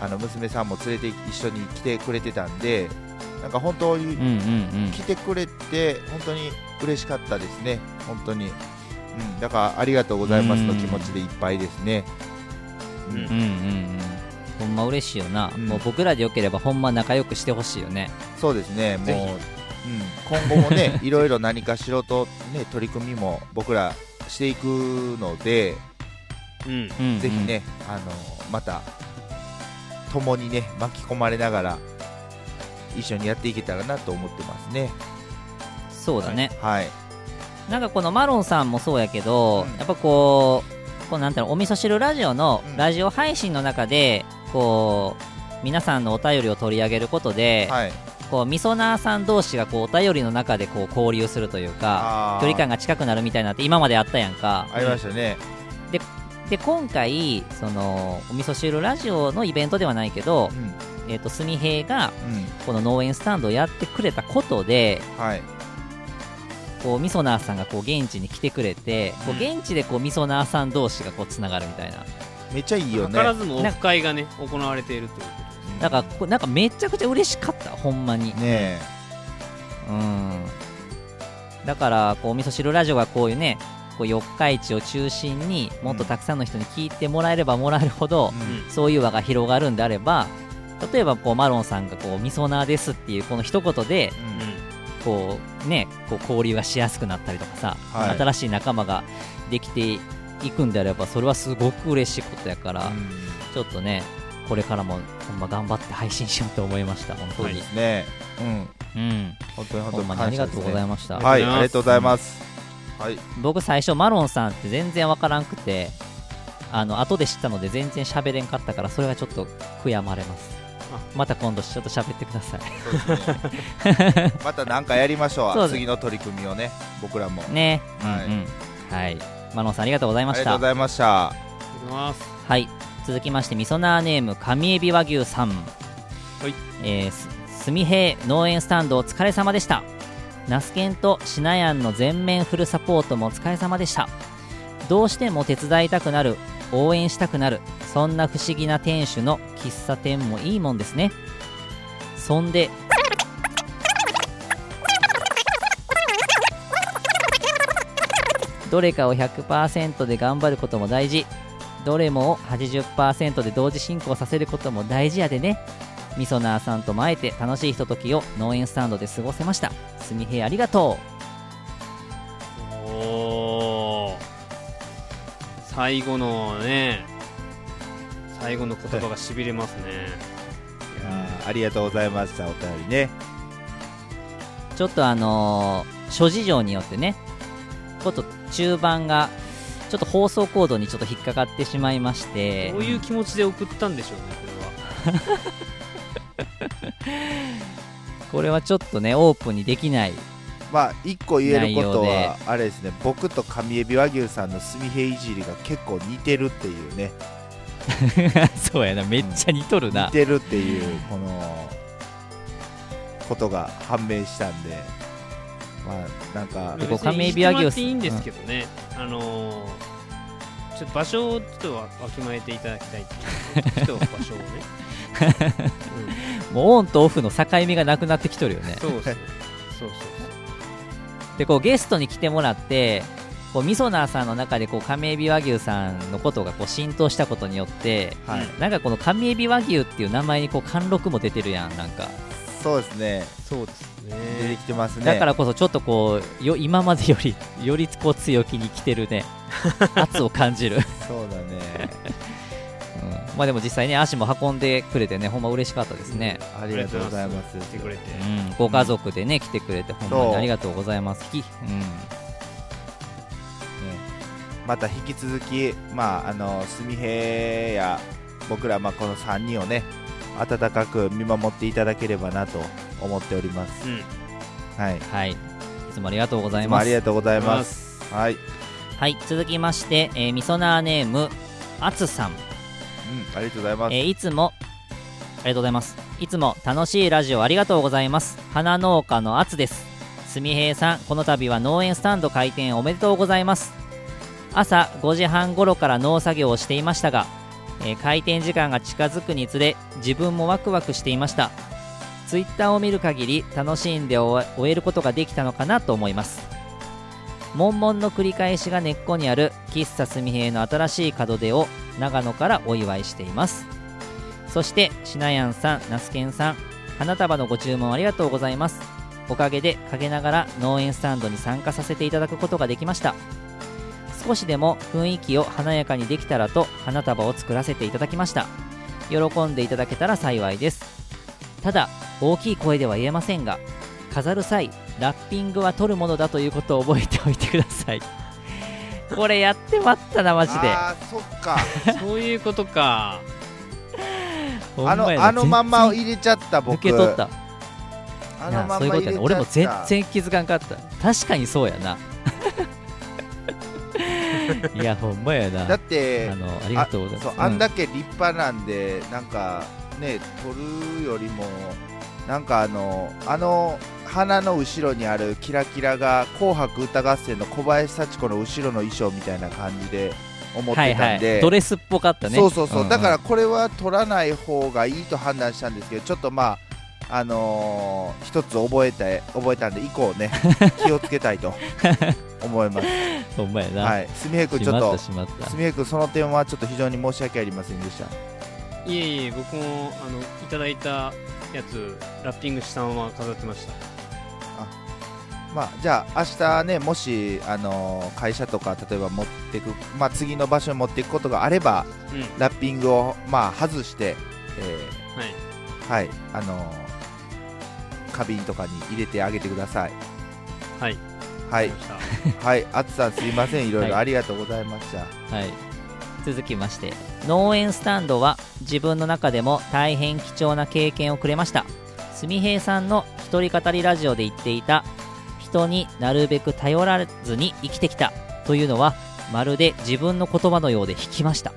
あの娘さんも連れて一緒に来てくれてたんでなんか本当に。来てくれて本当に嬉しかったですね。本当に、うん、だからありがとうございますの気持ちでいっぱいですね。うん。うんうんうん。ほんま嬉しいよな。うん。もう僕らでよければほんま仲良くしてほしいよね。そうですね。もう、うん、今後もね *laughs* いろいろ何かしろと、ね、取り組みも僕らしていくので、うん。ぜひねあのまた共にね巻き込まれながら一緒にやっていけたらなと思ってますね。そうだね。はい。なんかこのマロンさんもそうやけど、うん。やっぱこう、こうなんていうのお味噌汁ラジオのうん。ラジオ配信の中で、こう皆さんのお便りを取り上げることで、はい。こうみそなーさん同士がこうお便りの中でこう交流するというか距離感が近くなるみたいなって今まであったやんか。ありましたね。で今回そのお味噌汁ラジオのイベントではないけどうん。えーとすみへいがうん。この農園スタンドをやってくれたことではい。こうみそなーさんがこう現地に来てくれて、こううん。現地でこうみそなーさん同士がこうつながるみたいな。めっちゃいいよ図ねらずもオフ会がね行われているということで。すだからこなんかめちゃくちゃ嬉しかったほんまに。ねうん。だからこうお味噌汁ラジオがこういうねこう四日市を中心にもっとたくさんの人に聞いてもらえればもらえるほど、うん。そういう輪が広がるんであれば例えばこうマロンさんがこうみそなーですっていうこの一言でうん。こうねこう交流がしやすくなったりとかさ、はい。新しい仲間ができていくんであればそれはすごく嬉しいことやから、うん。ちょっとねこれからもほんま頑張って配信しようと思いました本当に、ね。うん。うん。本当に本当にほんまにありがとうございまました、はいありがとうございますはい。僕最初マロンさんって全然わからんくてあの後で知ったので全然喋れんかったからそれがちょっと悔やまれます。あ。また今度ちょっと喋ってください。ね。*laughs* また何かやりましょそう次の取り組みをね僕らも。ね。はい。うんうん。はい。マロンさんありがとうございました。ありがとうございました。はい。続きましてみそなーネーム上エビ和牛さん。はい。えーすすみへい農園スタンドお疲れ様でしたナスケンとシナヤンの全面フルサポートもお疲れ様でした。どうしても手伝いたくなる応援したくなるそんな不思議な店主の喫茶店もいいもんですね。そんでどれかを100%で頑張ることも大事。どれもを80%で同時進行させることも大事やでね。みそなーさんとも会えて楽しいひとときを農園スタンドで過ごせました。すみへいありがとおー。最後のね最後の言葉がしびれますね。い。やーありがとうございましたお便りね。うちょっとあのー諸事情によってねちょっと中盤がちょっと放送コードにちょっと引っかかってしまいまして。どういう気持ちで送ったんでしょうねこれは *laughs* *laughs* これはちょっとねオープンにできないまあ一個言えることはあれですね僕と上エビ和牛さんのすみへいじりが結構似てるっていうね。*laughs* そうやなめっちゃ似とるな。似てるっていうこのことが判明したんで。まあなんか別に亀井ビアギウスいじってもらっていいんですけどね、あのーちょっと場所をちょっとわわきまえていただきたいっていうちょっと場所をね、*laughs* もうオンとオフの境目がなくなってきとるよね。うん、そうそうそうそうでこうゲストに来てもらってこうみそなーさんの中でこう亀エビ和牛さんのことがこう浸透したことによってはい。なんかこの亀エビ和牛っていう名前にこう貫禄も出てるやんなんか。そうですね。そうです出てねきてますね。だからこそちょっとこうよ今までよりよりこう強気に来てるね。*laughs* 圧を感じる、そうだね。うん、まあでも実際ね足も運んでくれてねほんま嬉しかったですね、ありがとうございます。来てくれてうん、ご家族でね来てくれてほんまにありがとうございます。き、うん、また引き続きまああのすみへや僕らまあこの3人をね温かく見守っていただければなと思っております。うん。はい。い。はいいつもありがとうございます。りがとうございます。はい、はい。続きまして、えー、みそなーネームあつさんうん、ありがとうございます、えーいつもありがとうございます。いつも楽しいラジオありがとうございます。花農家のあつです。すみへいさんこの度は農園スタンド開店おめでとうございます。朝5時半頃から農作業をしていましたが、えー開店時間が近づくにつれ自分もワクワクしていました。ツイッターを見る限り楽しんで終え終えることができたのかなと思います。悶々の繰り返しが根っこにある喫茶すみへいの新しい門出を長野からお祝いしています。そしてしなやんさん那須研さん花束のご注文ありがとうございます。おかげで陰ながら農園スタンドに参加させていただくことができました。少しでも雰囲気を華やかにできたらと花束を作らせていただきました。喜んでいただけたら幸いです。ただ大きい声では言えませんが飾る際ラッピングは取るものだということを覚えておいてください。これやってまったなマジで。あーそっか。そういうことか。あのあのまんま入れちゃった然僕。抜け取った。あなのまんま入れちゃったそういうことやな。俺も全然気づかんかった。確かにそうやな。*laughs* いやほんまやな。だってあのありがとうございます。そうあんだけ立派なんでなんかね撮るよりもなんかあのあの花の後ろにあるキラキラが「紅白歌合戦」の小林幸子の後ろの衣装みたいな感じで思ってはいはたんで、いドレスっぽかったね。そうそうそう、んん。だからこれは取らない方がいいと判断したんですけどちょっとまああのー一つ覚えた覚えたんで以降ね。*laughs* 気をつけたいと思います。*laughs* ほんまやな、はい。すみへくちょっとすみへくんその点はちょっと非常に申し訳ありませんでした。いえいえ僕もあのいただいたやつラッピングしたまま飾ってましたまあ、じゃあ明日ねもし、あのー会社とか例えば持ってく、まあ、次の場所に持っていくことがあればうん。はラッピングを、まあ、外して、えいーはい。あのー花瓶とかに入れてあげてください。はい。はい。*laughs* はい。あつさんすいません。い。ろいろはいありがとうございました、はい、続きまして農園スタンドは自分の中でも大変貴重な経験をくれました。すみへいさんの一人語りラジオで言っていた人になるべく頼らずに生きてきた。というのはまるで自分の言葉のようで引きました。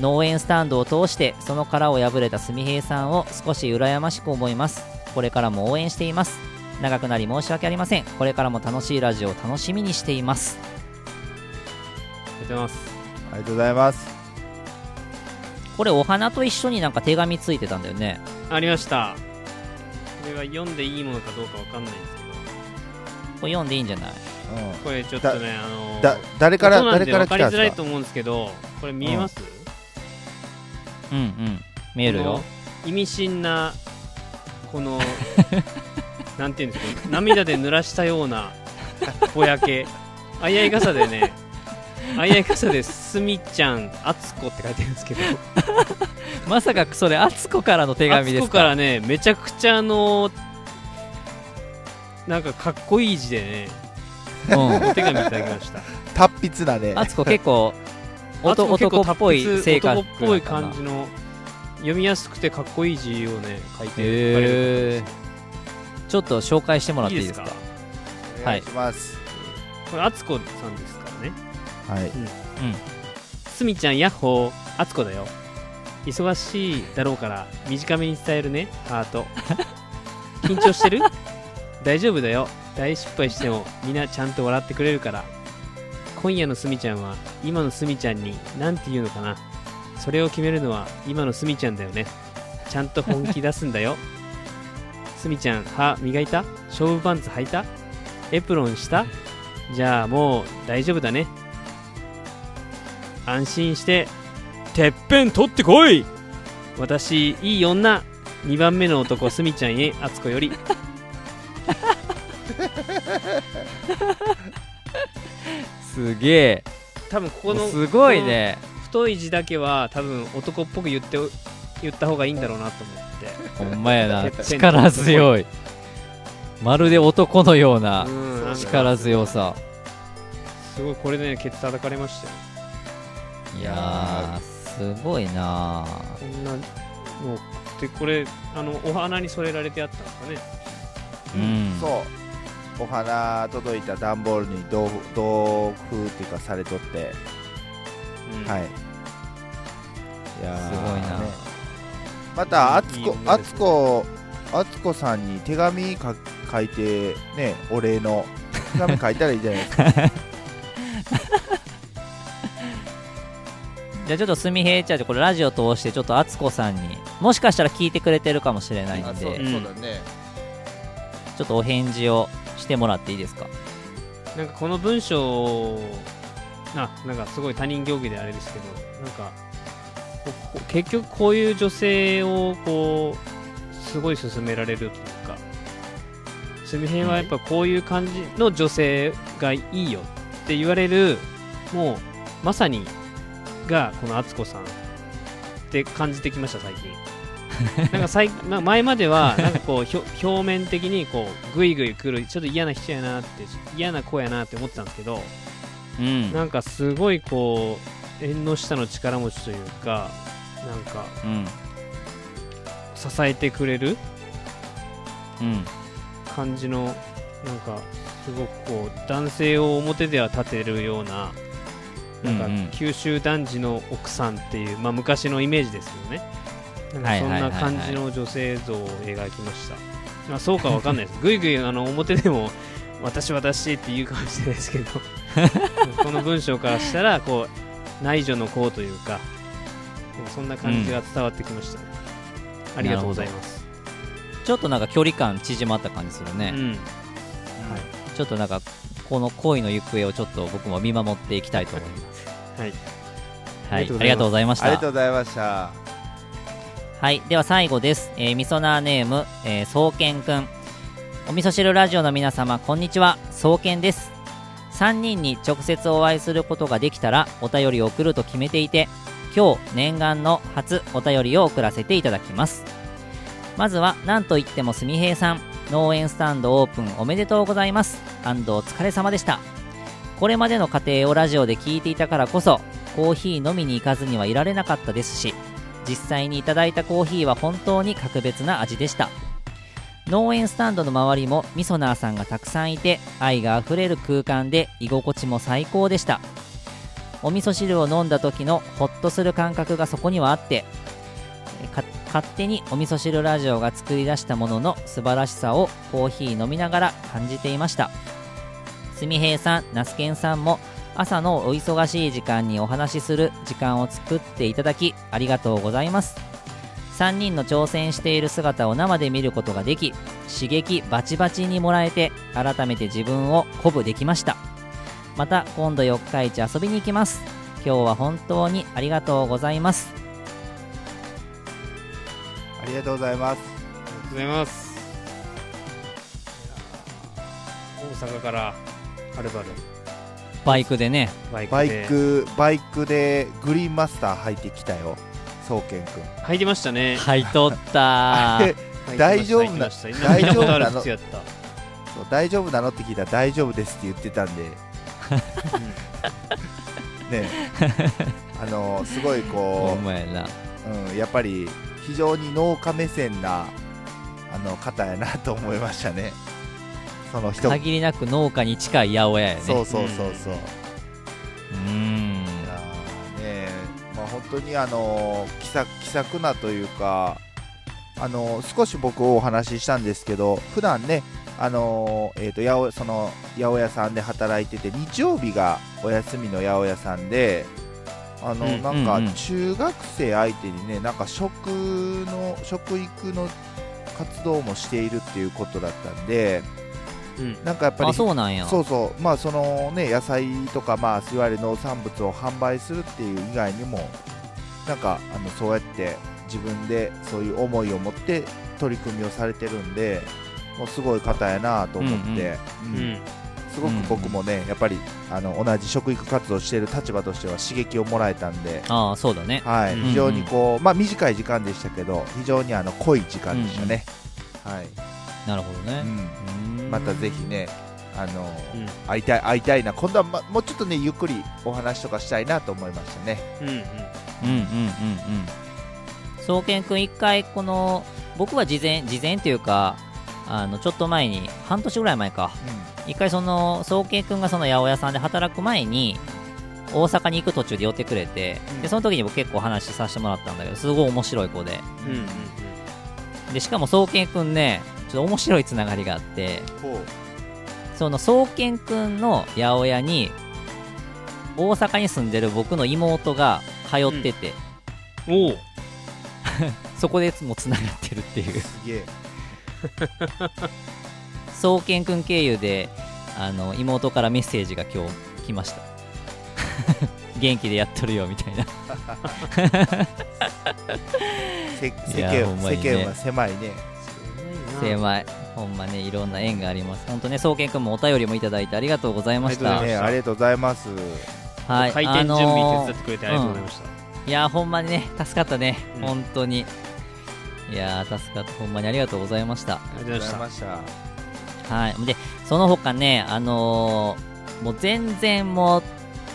農園スタンドを通してその殻を破れたすみへいさんを少し羨ましく思います。これからも応援しています。長くなり申し訳ありません。これからも楽しいラジオを楽しみにしています。ありがとうございます。ありがとうございます。これお花と一緒になんか手紙ついてたんだよね。ありました。これは読んでいいものかどうかわかんないんですけどこれ読んでいいんじゃない？うん。これちょっとねあのーだ誰から音なんで誰から分か？りづらいと思うんですけどこれ見えます、うんうん。見えるよ。意味深なこの *laughs* なんていうんですか？涙で濡らしたようなぼやけ。あいあい傘でね *laughs* あいあい傘で「すみちゃんあつこ」って書いてるんですけど。*laughs* まさかそれあつこからの手あ紙ですか？つこからねめちゃくちゃあのなんかかっこいい字でねうん。お手紙いただきました。達筆なね。あつこ結構男っぽい性格男っぽい感じの読みやすくてかっこいい字をね書いてるちょっと紹介してもらっていいいいですすかお願いします。これあつこさんですからね。はい。すみちゃんやっほーあつこだよ。忙しいだろうから短めに伝えるねハート。*laughs* 緊張してる？大丈夫だよ。大失敗してもみんなちゃんと笑ってくれるから。今夜のすみちゃんは今のすみちゃんに何て言うのかな。それを決めるのは今のすみちゃんだよね。ちゃんと本気出すんだよ。*laughs* すみちゃん歯磨いた？勝負パンツ履いた？エプロンした？じゃあもう大丈夫だね。安心しててっぺん取ってこい！私いい女。2番目の男すみちゃんへあつこより。*laughs* すげえ。多分ここのすごいね。太い字だけは多分男っぽく言って言った方がいいんだろうなと思って。ほんまやな。*laughs* 力強い。まるで男のような力強さ。すごいこれでねケツ叩かれましたよ。いやーすごいな。こんなもうでこれあのお花に添えられてあったんですかねうん。そう。お花届いた段ボールに同同封っていうかされとって、うん。はい。いやーすごいな。ね。またあついいこあつこあつこさんに手紙か書いてねお礼の。手紙書いたらいいじゃないですか。*laughs* じゃあちょっとすみへいちゃんでこれラジオ通してちょっとあつこさんにもしかしたら聞いてくれてるかもしれないんあそうでうんそうだねちょっとお返事をしてもらっていいですか？なんかこの文章あなんかすごい他人行儀であれですけどなんか結局こういう女性をこうすごい勧められるというかすみへいはやっぱこういう感じの女性がいいよって言われるもうまさにがこの敦子さんって感じてきました最近。*laughs* なんか最、まあ、前まではなんかこうひょ表面的にこうグイグイ来るちょっと嫌な人やなって嫌な子やなって思ってたんですけどうん。なんかすごいこう縁の下の力持ちというかなんかうん。支えてくれるうん。感じのなんかすごくこう男性を表では立てるようななんかうんうん。九州男児の奥さんっていう、まあ、昔のイメージですけどねなんかそんな感じの女性像を描きました、まあ、そうかわかんないです。*laughs* ぐいぐいあの表でも私私って言うかもしれないですけど。*laughs* この文章からしたらこう内助の功というかそんな感じが伝わってきましたね、ありがとうございます。ちょっとなんか距離感縮まった感じするね、うん。ちょっとなんかこの恋の行方をちょっと僕も見守っていきたいと思います。はい。はい。ありがとうございました。ありがとうございましたはい、では最後です。えー、みそなーネーム、えー、そうけんくん。お味噌汁ラジオの皆様、こんにちは。そうけんです。3人に直接お会いすることができたら、お便りを送ると決めていて、今日、念願の初お便りを送らせていただきます。まずは、なんといってもすみへいさん、農園スタンドオープンおめでとうございます。お疲れ様でした。これまでの過程をラジオで聞いていたからこそ、コーヒー飲みに行かずにはいられなかったですし、実際にいただいたコーヒーは本当に格別な味でした。農園スタンドの周りもみそなーさんがたくさんいて愛があふれる空間で居心地も最高でした。お味噌汁を飲んだ時のホッとする感覚がそこにはあって勝手にお味噌汁ラジオが作り出したものの素晴らしさをコーヒー飲みながら感じていました。すみへいさん那須健さんも朝のお忙しい時間にお話しする時間を作っていただきありがとうございます。3人の挑戦している姿を生で見ることができ刺激バチバチにもらえて改めて自分を鼓舞できました。また今度四日市遊びに行きます。今日は本当にありがとうございます。ありがとうございます。ありがとうございます。大阪からはるばるバイクでね。バイクバイでクバイクでグリーンマスター履いてきたよ。そうけんくん。履いてましたね。買い取った。え *laughs* 大丈夫な履いてました履いてました見たことある靴やった。そう大丈夫なのって聞いたら大丈夫ですって言ってたんで。*laughs* ねあのすごいほこう、うん、やっぱり非常に農家目線なあの方やなと思いましたねその人。限りなく農家に近い八百屋やね。そうそうそうそう、うーん。いやーねまあ、本当にあの気さ気さくなというかあの少し僕お話ししたんですけど普段ねあのえー、と八百その八百屋さんで働いてて日曜日がお休みの八百屋さんであの、うん。なんか中学生相手にねなんか食の食育の活動もしているっていうことだったんでうん。なんかやっぱりあそうなんや。そうそう。まあそのね野菜とかまあいわゆる農産物を販売するっていう以外にもなんかあのそうやって自分でそういう思いを持って取り組みをされてるんでもうすごい方やなと思って、うんうん。すごく僕もねやっぱりあの同じ食育活動している立場としては刺激をもらえたんで、ああそうだね。はい。うん非常にこう、まあ短い時間でしたけど非常にあの濃い時間でしたね、はい、なるほどね。うんまたぜひねあのうん。会いたい会いたいな。今度は、ま、もうちょっとねゆっくりお話とかしたいなと思いましたね。うんうん。うんうんうんうん。宗健くん一回この僕は事前事前というかあのちょっと前に半年ぐらい前か。一回その宗健くんがその八百屋さんで働く前に大阪に行く途中で寄ってくれて、うん。でその時に僕結構話させてもらったんだけどすごい面白い子で。うんうんでしかも宗健くんねちょっと面白いつながりがあってほその宗健くんの八百屋に大阪に住んでる僕の妹が通ってて、おお *laughs* そこでもうつながってるっていう。うすげえ。*laughs* 宗健くん経由であの妹からメッセージが今日来ました。*laughs* 元気でやっとるよみたいな。世間は狭いね狭いほんまねいろんな縁があります。本当ね宗健くんもお便りもいただいてありがとうございました。ありがとうございます。はい開店準備手伝っあてくれてありがとうございました、のーいやほんまにね助かったね、うん。本当に。いやー助かった。ほんまにありがとうございました。ありがとうございましました。はい。で、その他ね、あのーもう全然もう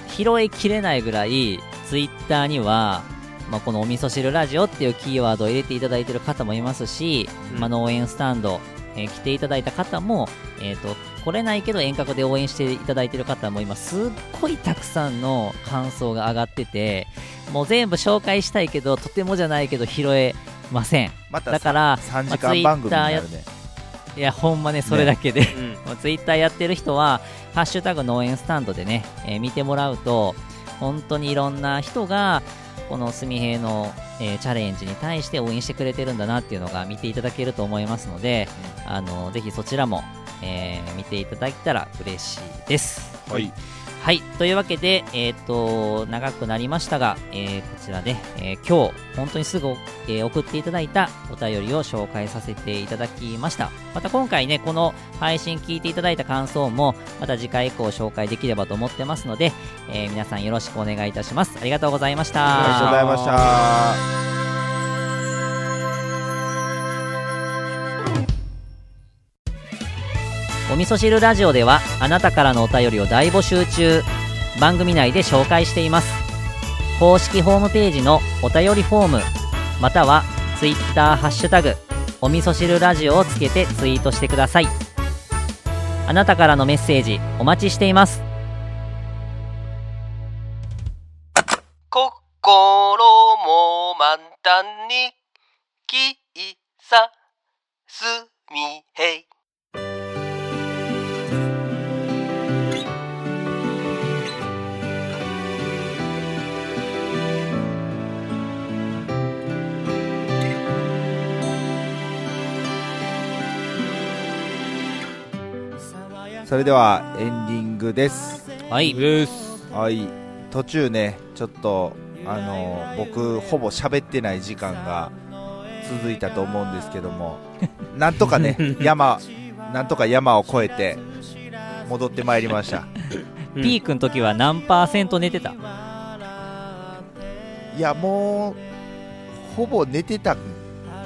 拾いきれないぐらい、ツイッターには、まあ、このお味噌汁ラジオっていうキーワードを入れていただいてる方もいますし、うん。まあ、農園スタンド、えー来ていただいた方も、えー、と来れないけど遠隔で応援していただいてる方も今す。っごいたくさんの感想が上がっててもう全部紹介したいけどとてもじゃないけど拾えません。まただから3時間番組になるね。いやほんまねそれだけで、うん。まあツイッターやってる人は「ハッシュタグ農園スタンド」でね、えー見てもらうと本当にいろんな人がこのすみへいの、えーチャレンジに対して応援してくれてるんだなっていうのが見ていただけると思いますので、あのぜひそちらも、えー見ていただけたら嬉しいです。はいはい、というわけで、えー、と長くなりましたが、えーこちらで、えー今日本当にすぐ、え送っていただいたお便りを紹介させていただきました。また今回ねこの配信聞いていただいた感想もまた次回以降紹介できればと思ってますので、え皆さんよろしくお願いいたします。ありがとうございました。ありがとうございました。お味噌汁ラジオではあなたからのお便りを大募集中。番組内で紹介しています。公式ホームページのお便りフォームまたはツイッターハッシュタグお味噌汁ラジオをつけてツイートしてください。あなたからのメッセージお待ちしています。心も満タンに喫茶すみへい。それではエンディングです。はい。はい。途中ねちょっとあの僕ほぼ喋ってない時間が続いたと思うんですけども *laughs* なんとかね山なんとか山を越えて戻ってまいりました。う *laughs* んピークの時は何パーセント寝てた？いやもうほぼ寝てたか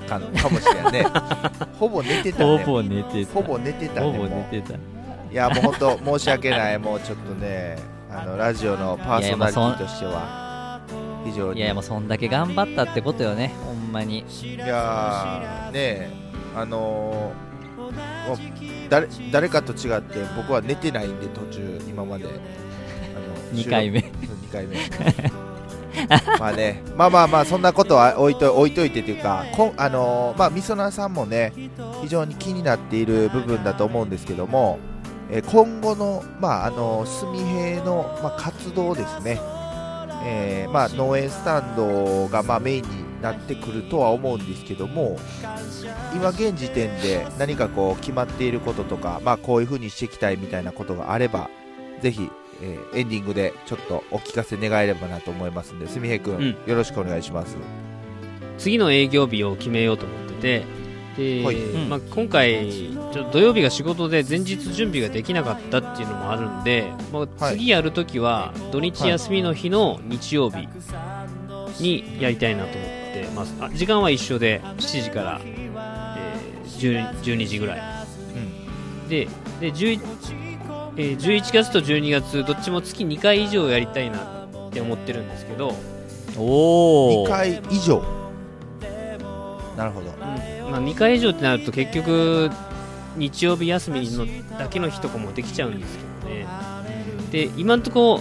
かもしれんね。ほぼ寝てたね。寝てほぼ寝てたねもう。てたいやもう本当申し訳ない。もうちょっとねあのラジオのパーソナリティとしては非常に。いやいやもうそんだけ頑張ったってことよね。ほんまに。いやーねあのー誰誰かと違って僕は寝てないんで途中今まで。あの *laughs* 2回目。収録そう2回目。*laughs* まあねまあまあまあそんなことは置いと置いといてというかこんあのーまあみそなさんもね非常に気になっている部分だと思うんですけども、えー今後のまああのすみへいの、まあ、活動ですね。えーまあ、農園スタンドがまあメインになってくるとは思うんですけども今現時点で何かこう決まっていることとか、まあ、こういう風にしていきたいみたいなことがあればぜひ、えーエンディングでちょっとお聞かせ願えればなと思いますんですみへいくん、うん。よろしくお願いします。次の営業日を決めようと思っててで、はい。うん。まあ、今回土曜日が仕事で前日準備ができなかったっていうのもあるんで、まあ、はい。次やるときは土日休みの日の日曜日にやりたいなと思ってます。あ時間は一緒で7時から、えー10 12時ぐらい、でで11えー11月と12月どっちも月2回以上やりたいなって思ってるんですけど、お2回以上。なるほどまあ、2回以上ってなると結局日曜日休みのだけの日とかもできちゃうんですけどね。で今のとこ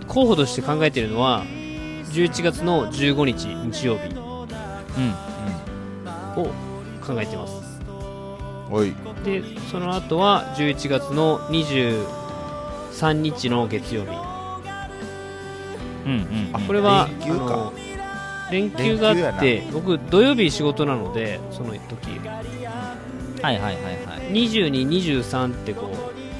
ろ候補として考えているのは11月の15日日曜日。うんを考えてます。おい。でその後は11月の23日の月曜日。うんうんあこれは連休があって僕土曜日仕事なのでその時。はいはいはいはい。22、23ってこ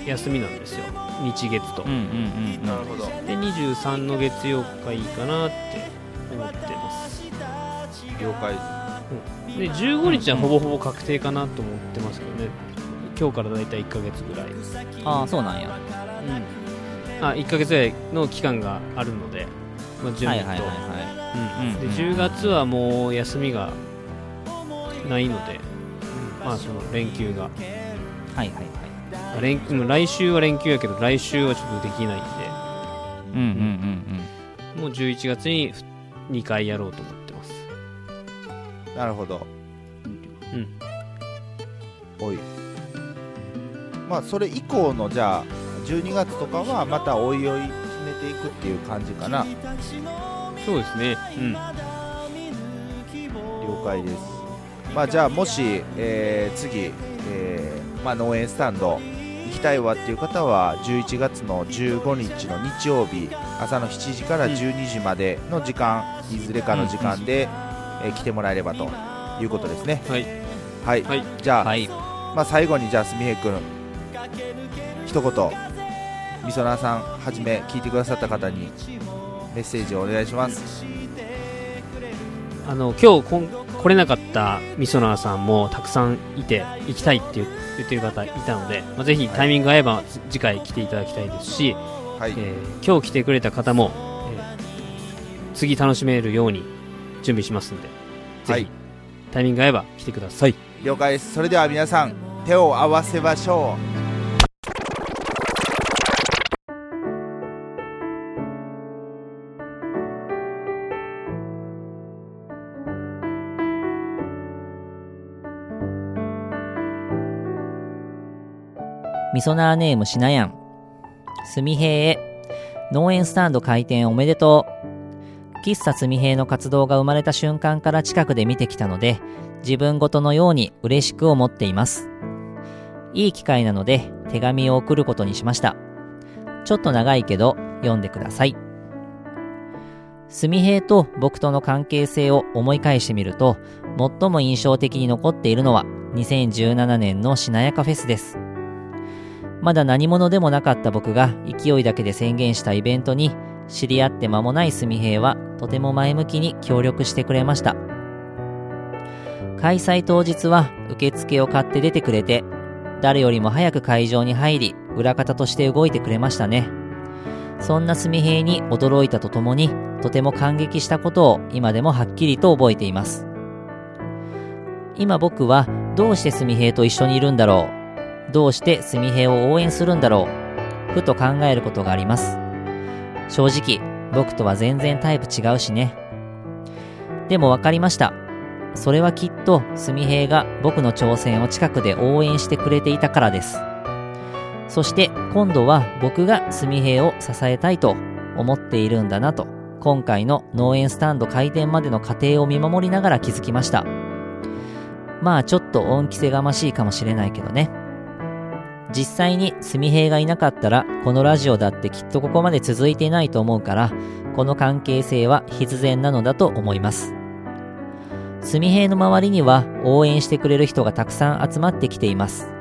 う休みなんですよ。日月と、うんうんうんなるほど。で23の月曜がいいかなって思ってます。了解。で15日はほぼほぼ確定かなと思ってますけどね。今日からだいたい1ヶ月ぐらい、うん、ああそうなんや。あ1ヶ月ぐらいの期間があるので、まあ、準備と、はいはいはいはうんでうん。10月はもう休みがないので、まあその連休が。いはいはいはい。まあ連もう来週は連休やけど来週はちょっとできないんで。うんうんうんもう11月に2回やろうと思ってなるほど。うん。おい。まあそれ以降のじゃあ12月とかはまたおいおい決めていくっていう感じかなそうですね。うん。了解です。まあじゃあもし、えー次、えーまあ、農園スタンド行きたいわっていう方は11月の15日の日曜日朝の7時から12時までの時間、いずれかの時間で、えー来てもらえればということですね。はい。はい、はい。じゃあ、はい。まあ、最後にじゃあすみへい君一言みそなさんはじめ聞いてくださった方にメッセージをお願いします。あの今日こん来れなかったみそなーさんもたくさんいて行きたいって言言ってる方いたので、まあ、ぜひタイミング合えば次回来ていただきたいですし、はい、えー今日来てくれた方も、えー次楽しめるように準備しますんで、はい。ぜひタイミング合えば来てください。了解です。それでは皆さん手を合わせましょみそなーネームしなやん。すみへいへ。農園スタンド開店おめでとう。喫茶すみへいの活動が生まれた瞬間から近くで見てきたので、自分ごとのように嬉しく思っています。いい機会なので手紙を送ることにしました。ちょっと長いけど読んでください。すみへいと僕との関係性を思い返してみると、最も印象的に残っているのは2017年のしなやかフェスです。まだ何者でもなかった僕が勢いだけで宣言したイベントに知り合って間もないすみへいはとても前向きに協力してくれました。開催当日は受付を買って出てくれて誰よりも早く会場に入り裏方として動いてくれましたね。そんなすみへいに驚いたとともにとても感激したことを今でもはっきりと覚えています。今僕はどうしてすみへいと一緒にいるんだろう？どうしてすみへいを応援するんだろう？ふと考えることがあります。正直、僕とは全然タイプ違うしね。でも分かりました。それはきっとすみへいが僕の挑戦を近くで応援してくれていたからです。そして今度は僕がすみへいを支えたいと思っているんだなと、今回の農園スタンド開店までの過程を見守りながら気づきました。まあちょっと恩着せがましいかもしれないけどね。実際にすみへいがいなかったら、このラジオだってきっとここまで続いていないと思うから、この関係性は必然なのだと思います。すみへいの周りには応援してくれる人がたくさん集まってきています。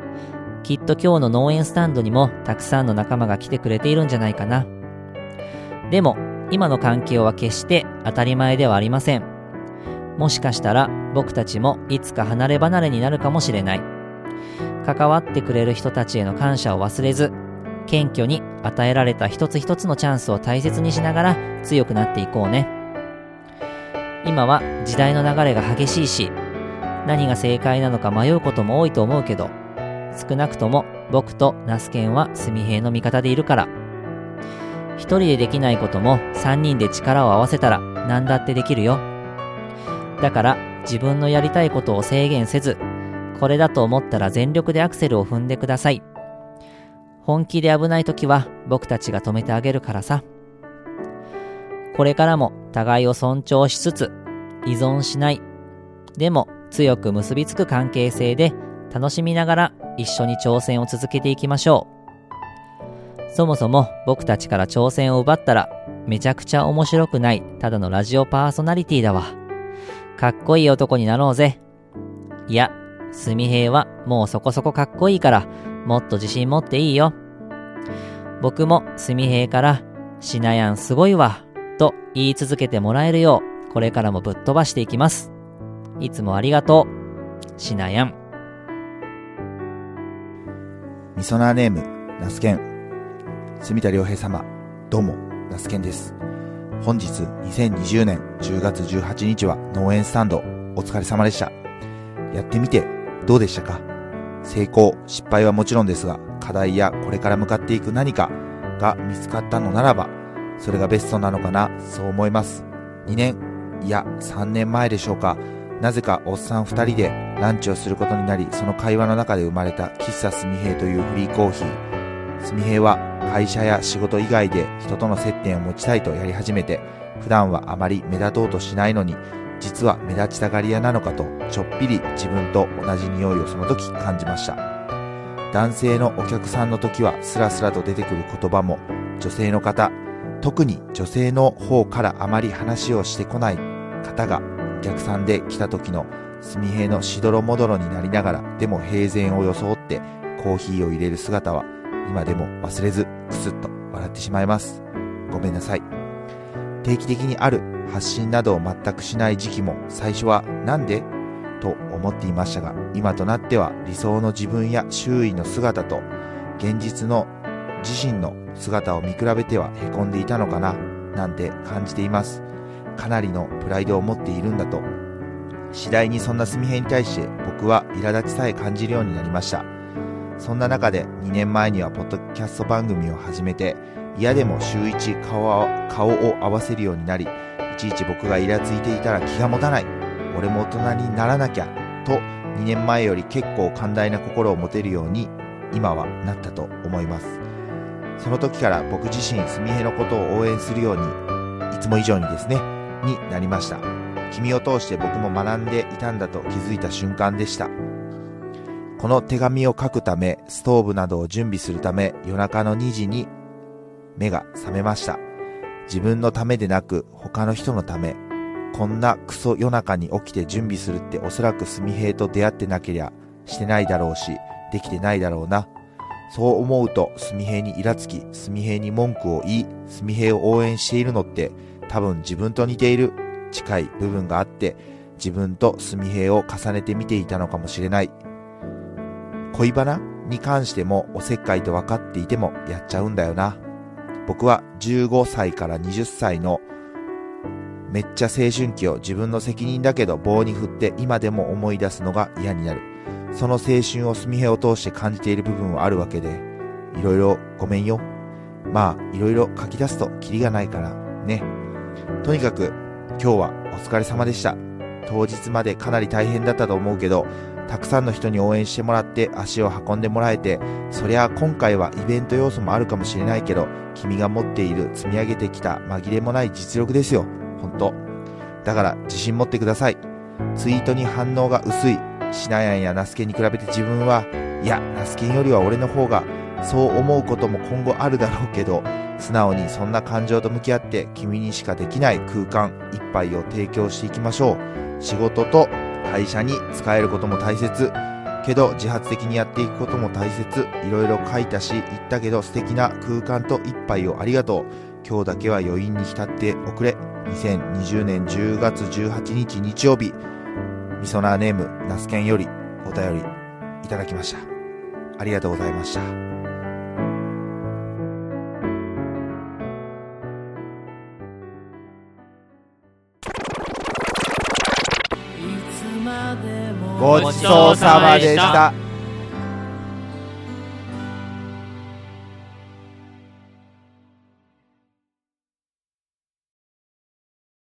きっと今日の農園スタンドにもたくさんの仲間が来てくれているんじゃないかな。でも、今の環境は決して当たり前ではありません。もしかしたら僕たちもいつか離れ離れになるかもしれない。関わってくれる人たちへの感謝を忘れず、謙虚に与えられた一つ一つのチャンスを大切にしながら強くなっていこうね。今は時代の流れが激しいし、何が正解なのか迷うことも多いと思うけど、少なくとも僕とナスケンはすみへいの味方でいるから。一人でできないことも三人で力を合わせたら何だってできるよ。だから自分のやりたいことを制限せず、これだと思ったら全力でアクセルを踏んでください。本気で危ない時は僕たちが止めてあげるからさ。これからも互いを尊重しつつ、依存しない。でも強く結びつく関係性で楽しみながら一緒に挑戦を続けていきましょう。そもそも僕たちから挑戦を奪ったらめちゃくちゃ面白くないただのラジオパーソナリティだわ。かっこいい男になろうぜ。いや、すみへいはもうそこそこかっこいいから、もっと自信持っていいよ。僕もすみへいから、しなやんすごいわ、と言い続けてもらえるよう、これからもぶっ飛ばしていきます。いつもありがとう。しなやん。みそなーネーム、ナスケン。住田良平様、どうも、ナスケンです。本日2020年10月18日は農園スタンド、お疲れ様でした。やってみてどうでしたか？成功、失敗はもちろんですが、課題やこれから向かっていく何かが見つかったのならば、それがベストなのかな、そう思います。2年、いや3年前でしょうか。なぜかおっさん2人でランチをすることになりその会話の中で生まれた喫茶すみへいというフリーコーヒーすみへいは会社や仕事以外で人との接点を持ちたいとやり始めて普段はあまり目立とうとしないのに実は目立ちたがり屋なのかとちょっぴり自分と同じ匂いをその時感じました。男性のお客さんの時はスラスラと出てくる言葉も女性の方特に女性の方からあまり話をしてこない方がお客さんで来た時の炭平のしどろもどろになりながらでも平然を装ってコーヒーを入れる姿は今でも忘れずくすっと笑ってしまいます。ごめんなさい。定期的にある発信などを全くしない時期も最初はなんで？と思っていましたが今となっては理想の自分や周囲の姿と現実の自身の姿を見比べては凹んでいたのかななんて感じています。かなりのプライドを持っているんだと。次第にそんな純平に対して僕は苛立ちさえ感じるようになりました。そんな中で2年前にはポッドキャスト番組を始めて嫌でも週1顔を顔を合わせるようになりちいち僕がイラついていたら気が持たない。俺も大人にならなきゃと2年前より結構寛大な心を持てるように今はなったと思います。その時から僕自身すみへのことを応援するようにいつも以上にですねになりました。君を通して僕も学んでいたんだと気づいた瞬間でした。この手紙を書くためストーブなどを準備するため夜中の2時に目が覚めました。自分のためでなく他の人のためこんなクソ夜中に起きて準備するっておそらくすみへいと出会ってなけりゃしてないだろうしできてないだろうな。そう思うとすみへいにイラつきすみへいに文句を言いすみへいを応援しているのって多分自分と似ている近い部分があって自分とすみへいを重ねて見ていたのかもしれない。恋バナに関してもおせっかいと分かっていてもやっちゃうんだよな。僕は15歳から20歳のめっちゃ青春期を自分の責任だけど棒に振って今でも思い出すのが嫌になる。その青春をすみへを通して感じている部分はあるわけでいろいろごめんよ。まあいろいろ書き出すとキリがないからね。とにかく今日はお疲れ様でした。当日までかなり大変だったと思うけどたくさんの人に応援してもらって足を運んでもらえてそりゃ今回はイベント要素もあるかもしれないけど君が持っている積み上げてきた紛れもない実力ですよ。本当。だから自信持ってください。ツイートに反応が薄い。シナヤンやナスケに比べて自分はいやナスケンよりは俺の方がそう思うことも今後あるだろうけど素直にそんな感情と向き合って君にしかできない空間一杯を提供していきましょう。仕事と会社に使えることも大切。けど自発的にやっていくことも大切。いろいろ書いたし言ったけど素敵な空間と一杯をありがとう。今日だけは余韻に浸っておくれ。2020年10月18日日曜日。みそなーネームナスケンよりお便りいただきました。ありがとうございました。ごちそうさまでした。